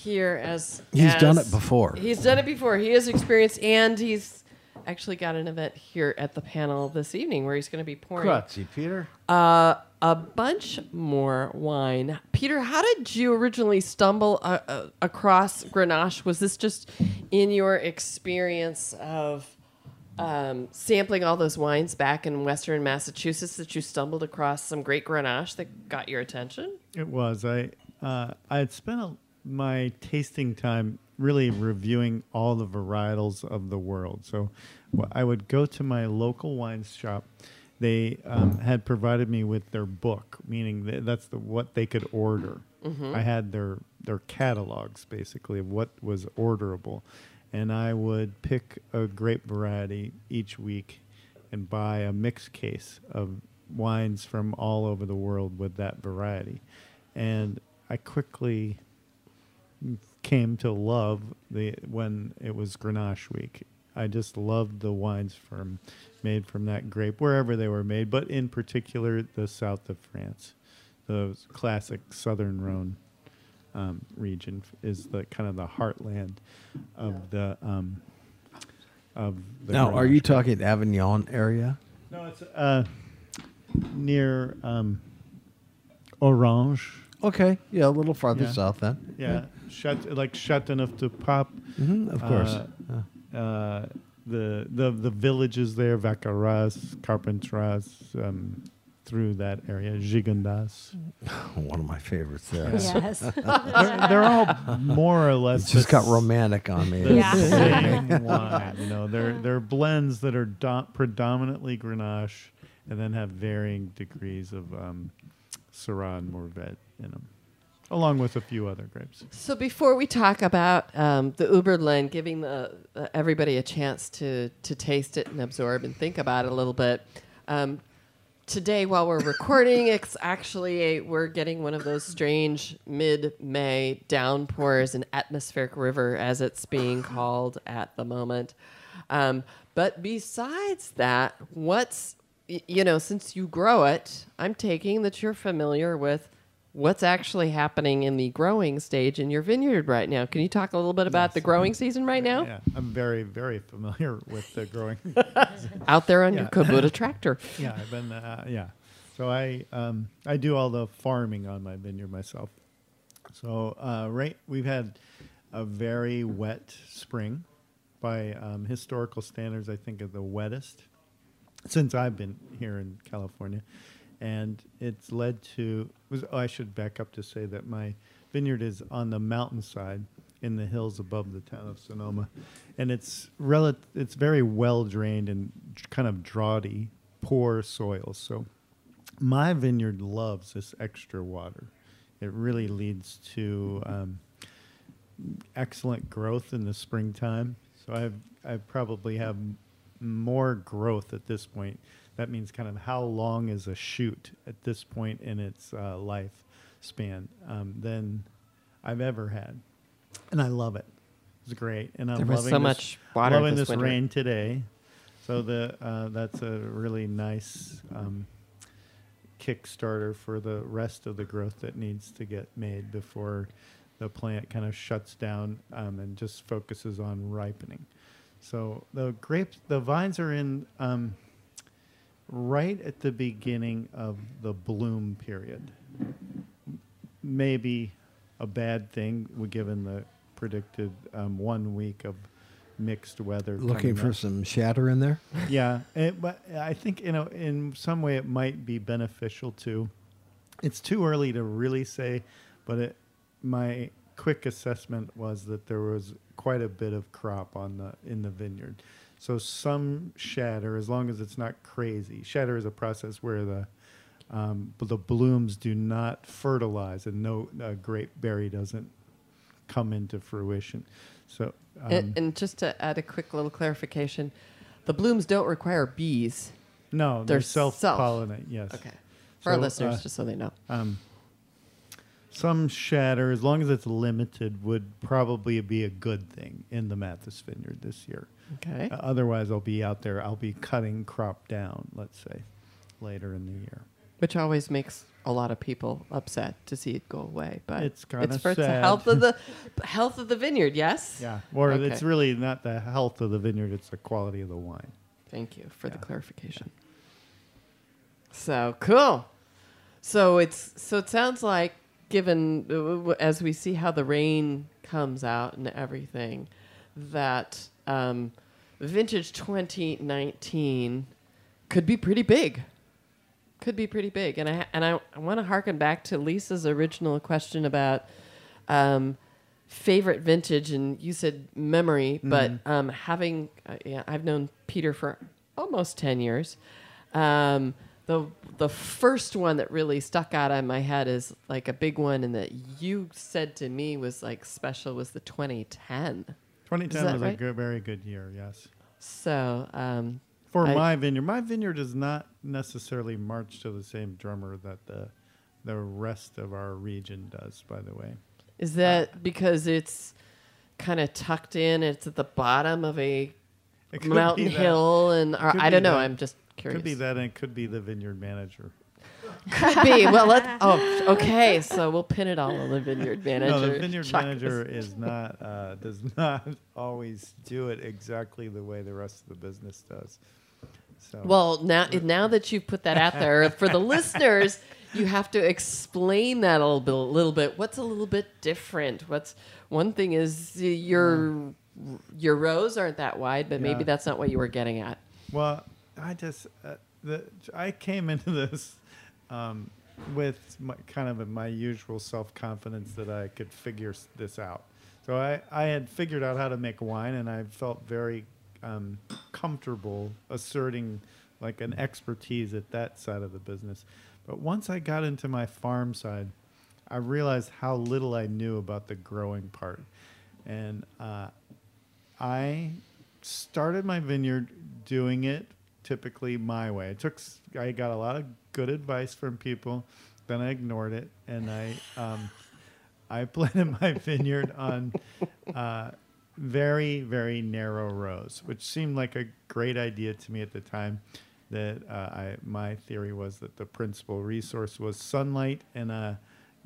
S3: here as
S7: He's done it before.
S3: He's done it before. He is experienced, and he's actually got an event here at the panel this evening where he's going to be pouring
S7: Grazie, Peter.
S3: uh, a bunch more wine. Peter, how did you originally stumble uh, uh, across Grenache? Was this just in your experience of um, sampling all those wines back in Western Massachusetts that you stumbled across some great Grenache that got your attention?
S6: It was. I uh, I had spent a, my tasting time really reviewing all the varietals of the world. So I would go to my local wine shop. They um, had provided me with their book, meaning th- that's the what they could order. I had their their catalogs basically of what was orderable, and I would pick a grape variety each week and buy a mixed case of wines from all over the world with that variety. And I quickly came to love the when it was Grenache week. I just loved the wines from made from that grape wherever they were made, but in particular the south of France, the classic Southern Rhône um, region is the kind of the heartland of the um, of the.
S7: now, are you
S6: Grenache.
S7: talking Avignon area?
S6: No, it's uh, near um, Orange.
S7: Okay, yeah, a little farther
S6: Yeah.
S7: south then.
S6: Yeah, Chat, like Chateauneuf du Pape.
S7: hmm of course.
S6: Uh,
S7: Yeah.
S6: Uh, the the the villages there, Vacqueyras, Carpentras, um, through that area, Gigondas. [LAUGHS]
S7: One of my favorites there.
S5: Yes. [LAUGHS] [LAUGHS]
S6: they're, they're all more or less.
S7: It just
S6: the
S7: got romantic on me.
S6: the
S5: Yeah.
S6: same wine. You know, they're they're blends that are do- predominantly Grenache, and then have varying degrees of um, Syrah and Mourvèdre in them, along with a few other grapes.
S3: So before we talk about um, the Uberland, giving the, uh, everybody a chance to to taste it and absorb and think about it a little bit. Um, today, while we're recording, [LAUGHS] it's actually a, we're getting one of those strange mid-May downpours an Atmospheric River, as it's being called at the moment. Um, but besides that, what's y- you know, since you grow it, I'm taking that you're familiar with what's actually happening in the growing stage in your vineyard right now. Can you talk a little bit about the growing season right now
S6: Yeah, I'm very very familiar with the growing. [LAUGHS] [LAUGHS]
S3: out there on your
S6: Yeah.
S3: Kubota [LAUGHS] tractor?
S6: yeah, I've been uh, yeah. So I um, I do all the farming on my vineyard myself. So uh, right, we've had a very wet spring, by um, historical standards, I think of the wettest since I've been here in California, and it's led to. Was oh, I should back up to say that my vineyard is on the mountainside in the hills above the town of Sonoma, and it's rel- It's very well drained and kind of droughty, poor soil. So my vineyard loves this extra water. It really leads to um, excellent growth in the springtime. So I've I probably have more growth at this point. That means kind of how long is a shoot at this point in its uh, life span um, than I've ever had, and I love it. It's great, and I'm
S3: There was
S6: loving
S3: so
S6: this,
S3: much water
S6: loving
S3: this
S6: this rain today. So the uh, that's a really nice um, Kickstarter for the rest of the growth that needs to get made before the plant kind of shuts down um, and just focuses on ripening. So the grapes, the vines are in um, right at the beginning of the bloom period. Maybe a bad thing, given the predicted um, one week of mixed weather.
S7: Looking for
S6: up.
S7: some shatter in there.
S6: Yeah, it, but I think you know, in some way, it might be beneficial too. It's too early to really say, but it, my quick assessment was that there was quite a bit of crop on the in the vineyard. So some shatter, as long as it's not crazy. Shatter is a process where the um, the blooms do not fertilize, and no uh, grape berry doesn't come into fruition. So um,
S3: and, and just to add a quick little clarification, the blooms don't require bees.
S6: no,
S3: they're
S6: they're self
S3: self.
S6: pollinate. Yes.
S3: Okay. For our listeners,
S6: uh,
S3: just so they know.
S6: Um, some shatter, as long as it's limited, would probably be a good thing in the Mathis Vineyard this year.
S3: Okay.
S6: Uh, otherwise, I'll be out there. I'll be cutting crop down. Let's say later in the year.
S3: Which always makes a lot of people upset to see it go away. But
S6: It's kinda
S3: for the health of the [LAUGHS] health of the vineyard. Yes.
S6: Yeah, or
S3: Okay.
S6: it's really not the health of the vineyard; it's the quality of the wine.
S3: Thank you for the
S6: Yeah.
S3: clarification. So cool. So it's so it sounds like given uh, as we see how the rain comes out and everything that um, vintage 2019 could be pretty big. Could be pretty big, and I and I, I want to harken back to Lisa's original question about um, favorite vintage, and you said memory, but
S6: Mm-hmm.
S3: um, having uh, yeah, I've known Peter for almost ten years. Um, the the first one that really stuck out in my head is like a big one, and that you said to me was like special was the 2010.
S6: 2010
S3: that
S6: was a good, very good year. Yes.
S3: So um,
S6: For
S3: I-
S6: my vineyard, my vineyard does not necessarily march to the same drummer that the the rest of our region does. By the way,
S3: Is that because it's kind of tucked in? It's at the bottom of a mountain hill, and or, I don't know.
S6: that.
S3: I'm just curious.
S6: Could be that, and it could be the vineyard manager.
S3: Could be. Well, let. [LAUGHS] Oh, okay. So we'll pin it all on the vineyard manager.
S6: No, the vineyard
S3: Chuck
S6: manager is not uh, does not [LAUGHS] always do it exactly the way the rest of the business does. So
S3: Well, now now that you've put that out there for the listeners, you have to explain that a little bit. A little bit. What's a little bit different? What's one thing is your your rows aren't that wide, but maybe that's not what you were getting at.
S6: Well, I just uh, the I came into this um, with my, kind of my usual self confidence that I could figure this out. So I, I had figured out how to make wine, and I felt very um, comfortable asserting like an expertise at that side of the business. But once I got into my farm side, I realized how little I knew about the growing part, and uh, I started my vineyard doing it typically my way. It took I got a lot of good advice from people, then I ignored it, and I um, I [LAUGHS] planted my vineyard on uh, very very narrow rows, which seemed like a great idea to me at the time. That uh, I my theory was that the principal resource was sunlight and uh,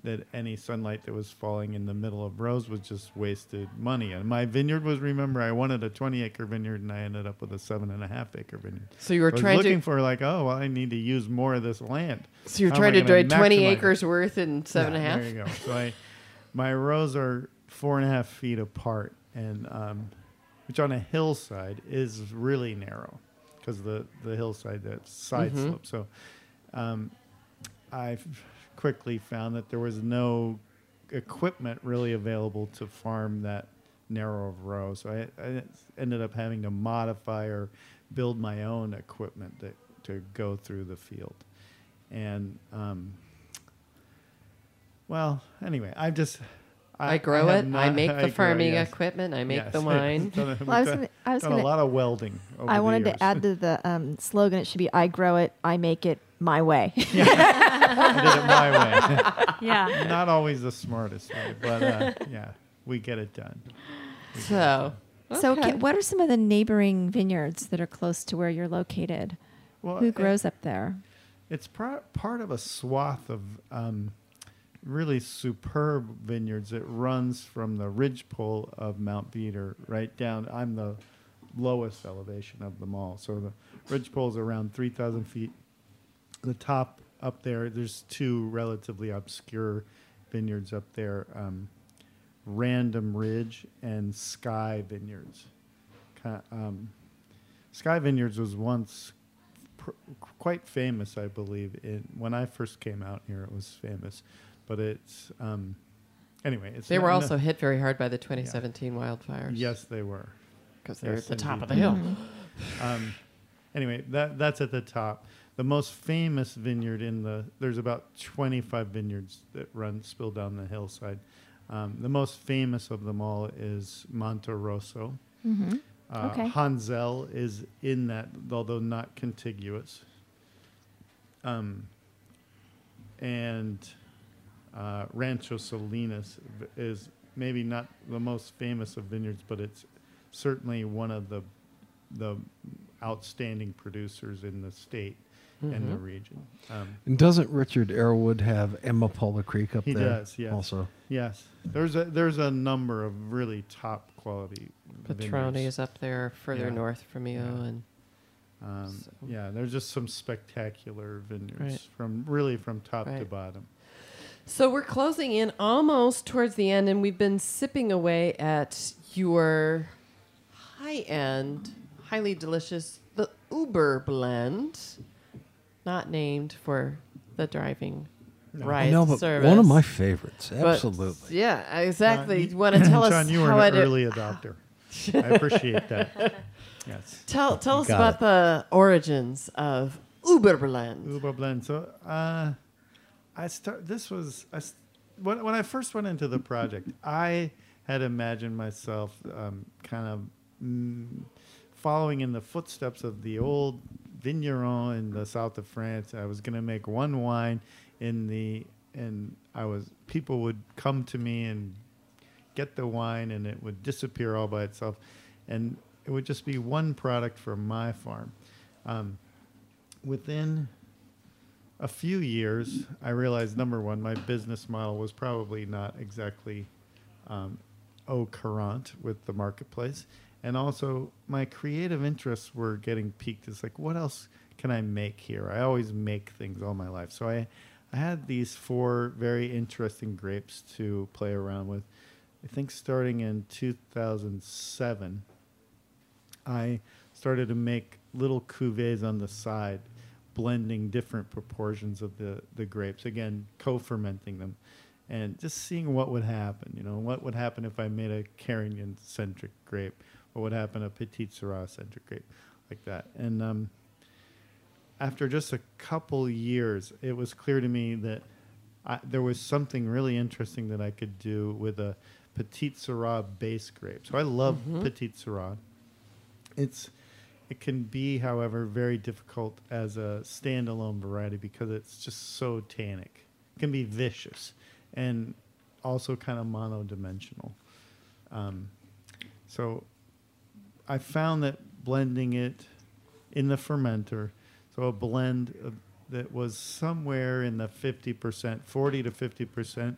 S6: that any sunlight that was falling in the middle of rows was just wasted money. And my vineyard was, remember, I wanted a 20 acre vineyard and I ended up with a seven and a half acre vineyard.
S3: So you were
S6: I was
S3: trying
S6: looking
S3: to.
S6: for like, oh, well, I need to use more of this land.
S3: So you're
S6: How
S3: trying to do 20
S6: maximize it?
S3: acres worth in seven and a half.
S6: There you go. So I, my rows are four and a half feet apart, and um, which on a hillside is really narrow because the the hillside that side
S3: Mhm.
S6: slope. So um, I quickly found that there was no equipment really available to farm that narrow of row. So I, I ended up having to modify or build my own equipment that to go through the field, and um, well, anyway, I just
S3: I grow
S6: have
S3: it.
S6: not-
S3: I make the [LAUGHS]
S6: grow,
S3: farming
S6: yes.
S3: equipment. I make
S6: Yes.
S3: the wine. [LAUGHS]
S6: Done
S4: Well, I was
S6: done-
S4: gonna- I was
S6: done
S4: gonna-
S6: a lot of welding. Over
S4: I
S6: the
S4: wanted
S6: years.
S4: to add to the um, slogan. It should be "I grow it, I make it my way." [LAUGHS]
S6: I did it my way. [LAUGHS]
S5: Yeah.
S6: Not always the smartest way, but uh, yeah, we get it done.
S3: So,
S4: So,
S3: okay.
S4: ca- what are some of the neighboring vineyards that are close to where you're located?
S6: Well,
S4: Who
S6: it-
S4: grows up there?
S6: It's par- part of a swath of um, really superb vineyards that runs from the ridgepole of Mount Veeder right down. I'm the lowest elevation of them all. So the ridgepole is around 3,000 feet. The top up there, there's two relatively obscure vineyards up there um, Random Ridge and Sky Vineyards. Um, Sky Vineyards was once pr- quite famous, I believe. In when I first came out here, it was famous, but it's um, anyway. It's
S3: they were
S6: no-
S3: also hit very hard by the 2017 wildfires.
S6: yes, they were.
S3: because they're
S6: Yes,
S3: at the top of the hill.
S6: Um, anyway, that that's at the top. The most famous vineyard in the there's about 25 vineyards that run spill down the hillside. Um, the most famous of them all is Monte Rosso.
S4: Mm-hmm.
S6: Uh,
S4: Okay.
S6: Hanzell is in that, although not contiguous. Um, and uh, Rancho Salinas is maybe not the most famous of vineyards, but it's certainly one of the the outstanding producers in the state and the
S3: Mhm.
S6: region. Um,
S7: And doesn't Richard Arrowood have Amapola Creek up
S6: He
S7: there?
S6: does, yes.
S7: Also,
S6: yes, there's a there's a number of really top quality.
S3: Petroni
S6: vineyards.
S3: is up there further
S6: Yeah.
S3: north from you,
S6: Yeah.
S3: and
S6: Um,
S3: So-
S6: Yeah, there's just some spectacular vineyards
S3: Right.
S6: from really from top to bottom.
S3: So we're closing in almost towards the end, and we've been sipping away at your high end, highly delicious, the Uber blend, not named for the driving right?
S7: no, but
S3: service.
S7: one of my favorites.
S3: But,
S7: Absolutely.
S3: yeah, exactly.
S6: John,
S3: you want to tell us
S6: John, you were
S3: how
S6: an
S3: it
S6: early adopter. I appreciate that. [LAUGHS] Yes.
S3: tell tell us about
S7: it.
S3: the origins of Uberblend.
S6: Uber blend. So uh, I start. This was I, s- when when I first went into the project. I had imagined myself um, kind of mm, following in the footsteps of the old vigneron in the south of France. I was going to make one wine in the and I was people would come to me and get the wine and it would disappear all by itself and it would just be one product from my farm. Um, within a few years, I realized number one, my business model was probably not exactly um, au courant with the marketplace. And also, my creative interests were getting peaked. It's like, what else can I make here? I always make things all my life. So I, I had these four very interesting grapes to play around with. I think starting in 2007, I started to make little cuvées on the side, blending different proportions of the, the grapes. Again, co-fermenting them, and just seeing what would happen. You know, what would happen if I made a Carignan centric grape? What would happen a Petite Sirah centric grape, like that? And um, after just a couple years, it was clear to me that I, there was something really interesting that I could do with a Petite Sirah base grape. So I love Petite Sirah. It's it can be, however, very difficult as a standalone variety because it's just so tannic. It can be vicious and also kind of monodimensional. Um, so I found that blending it in the fermenter, so a blend of, that was somewhere in the 50%, 40 to 50%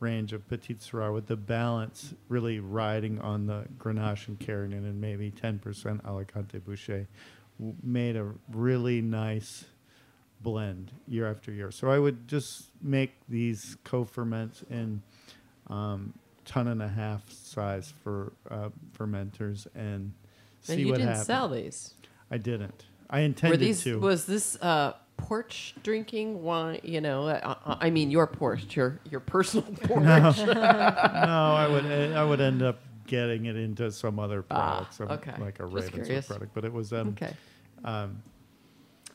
S6: range of Petite Sirah, with the balance really riding on the Grenache and Carignan and maybe 10% Alicante Bouschet, w- made a really nice blend year after year. So I would just make these co-ferments in um, ton and a half size for uh, fermenters and see
S3: you
S6: what
S3: didn't
S6: happens.
S3: sell these.
S6: I didn't. I
S3: Were
S6: intended
S3: these
S6: to.
S3: was this uh, porch drinking wine? You know, uh, I mean your porch, your your personal [LAUGHS] porch. [LAUGHS]
S6: no, I would I would end up getting it into some other
S3: Ah,
S6: product, some,
S3: okay.
S6: like a Ravenswood product. But it was um,
S3: Okay.
S6: um,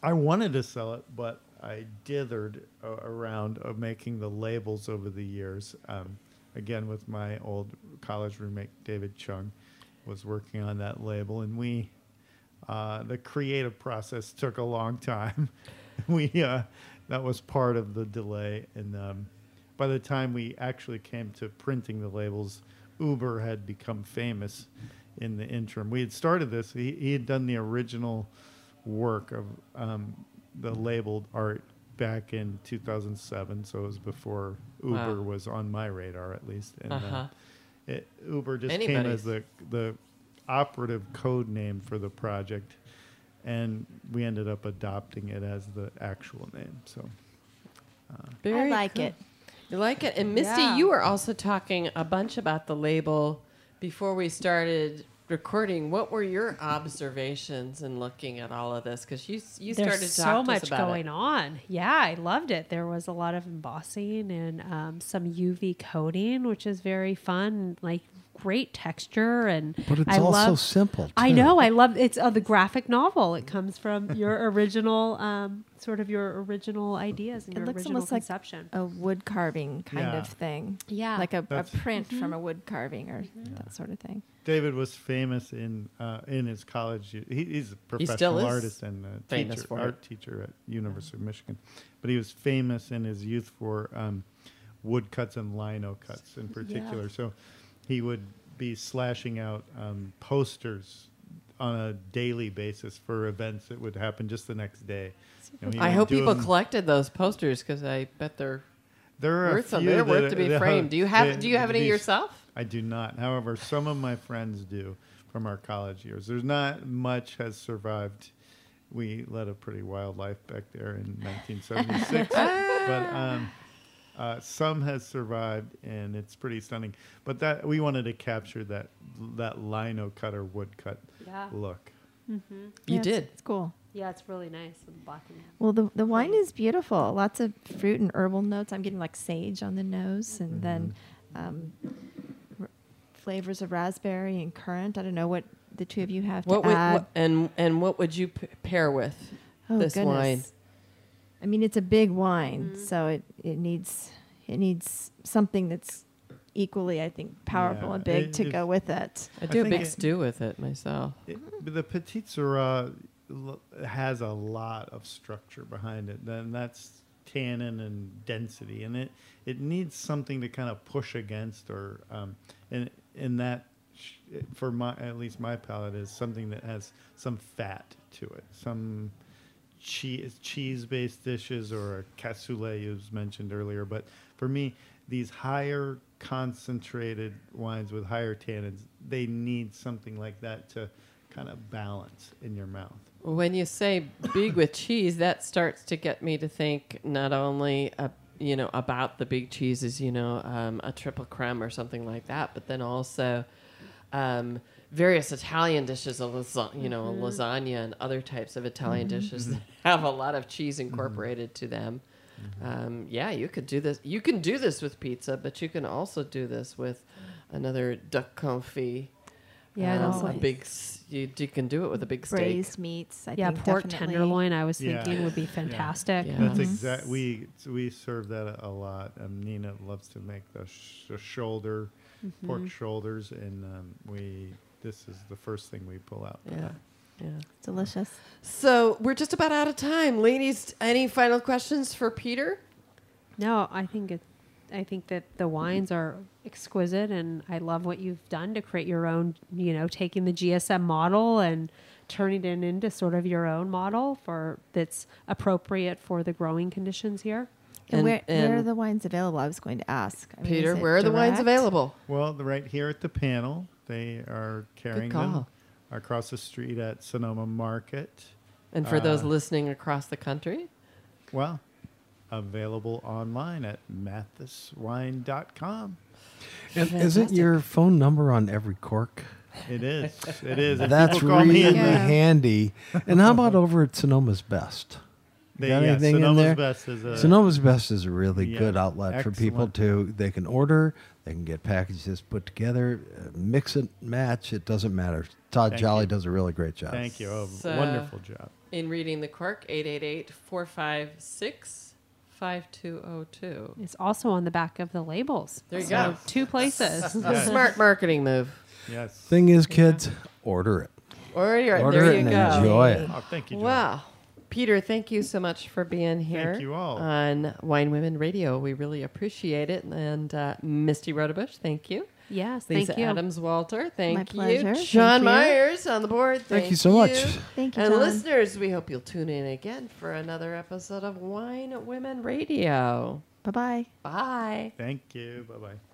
S6: I wanted to sell it, but I dithered uh, around of making the labels over the years. Um, again, with my old college roommate David Chung, was working on that label, and we uh, the creative process took a long time. [LAUGHS] we uh, that was part of the delay, and um, by the time we actually came to printing the labels, Uber had become famous in the interim. We had started this. He, he had done the original work of um, the labeled art back in 2007, so it was before Uber
S3: Wow.
S6: was on my radar at least. And uh,
S3: Uh-huh.
S6: It, Uber just came as the the operative code name for the project, and we ended up adopting it as the actual name. So uh.
S3: Very
S4: I like
S3: cool.
S4: it.
S3: You like it? And Misty,
S5: Yeah.
S3: you were also talking a bunch about the label before we started recording. What were your observations in looking at all of this? Because you you started
S5: There's
S3: to
S5: so
S3: talk to us
S5: much going
S3: it.
S5: on. Yeah, I loved it. There was a lot of embossing and um, some UV coating, which is very fun. Like great texture and
S7: But it's
S5: I
S7: all so
S5: love,
S7: simple.
S5: I know. I love it's uh, the graphic novel. It comes from your original, um, sort of your original ideas and
S4: It
S5: your
S4: looks
S5: original
S4: almost like
S5: conception.
S4: a wood carving kind
S6: Yeah.
S4: of thing.
S5: Yeah.
S4: Like a, a
S6: That's-
S4: print from a wood carving or that sort of thing.
S6: David was famous in uh, in his college. He, he's a professional
S3: still is
S6: artist and a teacher,
S3: for it.
S6: art teacher at University of Michigan. But he was famous in his youth for um, woodcuts and lino cuts in particular. So he would be slashing out um, posters on a daily basis for events that would happen just the next day. You know,
S3: I hope people
S6: them-
S3: collected those posters because I bet they're
S6: There are
S3: worth
S6: few
S3: They're worth to be framed. Do you have
S6: that-
S3: Do you have any yourself?
S6: I do not. However, some of my friends do from our college years. There's not much has survived. We led a pretty wild life back there in [LAUGHS] 1976, but um, uh, some has survived, and it's pretty stunning. But that we wanted to capture that that lino cut or woodcut
S5: Yeah.
S6: look.
S3: You
S4: Yeah,
S3: did.
S4: It's cool.
S5: Yeah, it's really nice with black and
S4: Well, the the wine is beautiful. Lots of fruit and herbal notes. I'm getting like sage on the nose, and then um, r- flavors of raspberry and currant. I don't know what the two of you have
S3: What
S4: to
S3: would
S4: add.
S3: what, and and what would you p- pair with
S4: oh
S3: this
S4: goodness!
S3: wine?
S4: I mean, it's a big wine, so it it needs it needs something that's equally, I think, powerful
S6: Yeah,
S4: and big
S6: it-
S4: to go with it.
S3: I do a big
S6: it-
S3: stew with it myself.
S6: It, but the Petite Sirah l- has a lot of structure behind it. Then that's tannin and density, and it it needs something to kind of push against, or um, and and that sh- for my at least my palate is something that has some fat to it, some cheese cheese based dishes or a cassoulet you mentioned earlier. But for me, these higher concentrated wines with higher tannins, they need something like that to kind of balance in your mouth.
S3: When you say big with cheese, that starts to get me to think not only uh, you know about the big cheeses, you know, um, a triple creme or something like that, but then also um, various Italian dishes, a lasa- you know, a lasagna and other types of Italian dishes that have a lot of cheese incorporated to them. Um, yeah, you could do this. You can do this with pizza, but you can also do this with another duck confit.
S5: Yeah, and
S3: um,
S5: also
S3: a big. s- You, you can do it with a big steak.
S4: Braised meats, I
S5: yeah,
S4: think
S5: pork
S4: definitely.
S5: tenderloin. I was
S6: Yeah.
S5: thinking would be fantastic.
S3: Yeah.
S6: That's
S3: Mhm.
S6: exact. We we serve that a, a lot. Um, Nina loves to make the, sh- the shoulder, pork shoulders, and um, we this is the first thing we pull out.
S3: Yeah. Yeah.
S4: Delicious.
S3: So we're just about out of time. Ladies, any final questions for Peter?
S5: No, I think it. I think that the wines are exquisite, and I love what you've done to create your own. You know, taking the GSM model and turning it into sort of your own model for that's appropriate for the growing conditions here.
S4: And,
S3: And-
S4: where, where are the wines available? I was going to ask. I
S3: Peter,
S4: is it
S3: where are the wines available?
S6: Well, the, right here at the panel, they are carrying them across the street at Sonoma Market.
S3: And for those
S6: Uh,
S3: listening across the country,
S6: Well, available online at mathiswine.com.
S7: And isn't your phone number on every cork?
S6: It is. It is.
S7: That's
S6: people call me
S7: really
S6: in,
S4: Yeah.
S7: handy. And how about over at Sonoma's Best?
S6: they,
S7: got
S6: yeah,
S7: anything in
S6: Sonoma's
S7: there?
S6: Best is a
S7: Sonoma's Best is a really
S6: yeah,
S7: good outlet for people to. They can order, they can get packages put together, uh, mix and match. It doesn't matter. Todd
S6: Thank
S7: Jolly
S6: you.
S7: does a really great job.
S6: Thank you. Oh,
S3: So-
S6: wonderful job.
S3: in reading the cork, 888 456 5202.
S5: It's also on the back of the labels.
S3: There you
S5: So
S3: go.
S5: Two places. [LAUGHS]
S6: Yes.
S3: Smart marketing move.
S6: Yes.
S7: Thing is, kids, order it.
S3: Or you're,
S7: Order
S3: there
S7: it
S3: you
S7: and
S3: go.
S7: enjoy it.
S6: Oh, thank you, John.
S3: Wow. Peter, thank you so much for being here.
S6: Thank you all.
S3: On Wine Women Radio. We really appreciate it. And uh, Misty Rodebush, thank you.
S5: yes,
S3: Lisa
S5: thank you.
S3: Adams Walter, thank
S4: My pleasure.
S3: you.
S4: Thank
S3: Sean
S4: you.
S3: Myers on the board.
S7: Thank you so much.
S4: Thank you,
S3: And
S4: John.
S3: listeners, we hope you'll tune in again for another episode of Wine Women Radio.
S4: Bye bye.
S3: Bye.
S6: Thank you. Bye bye.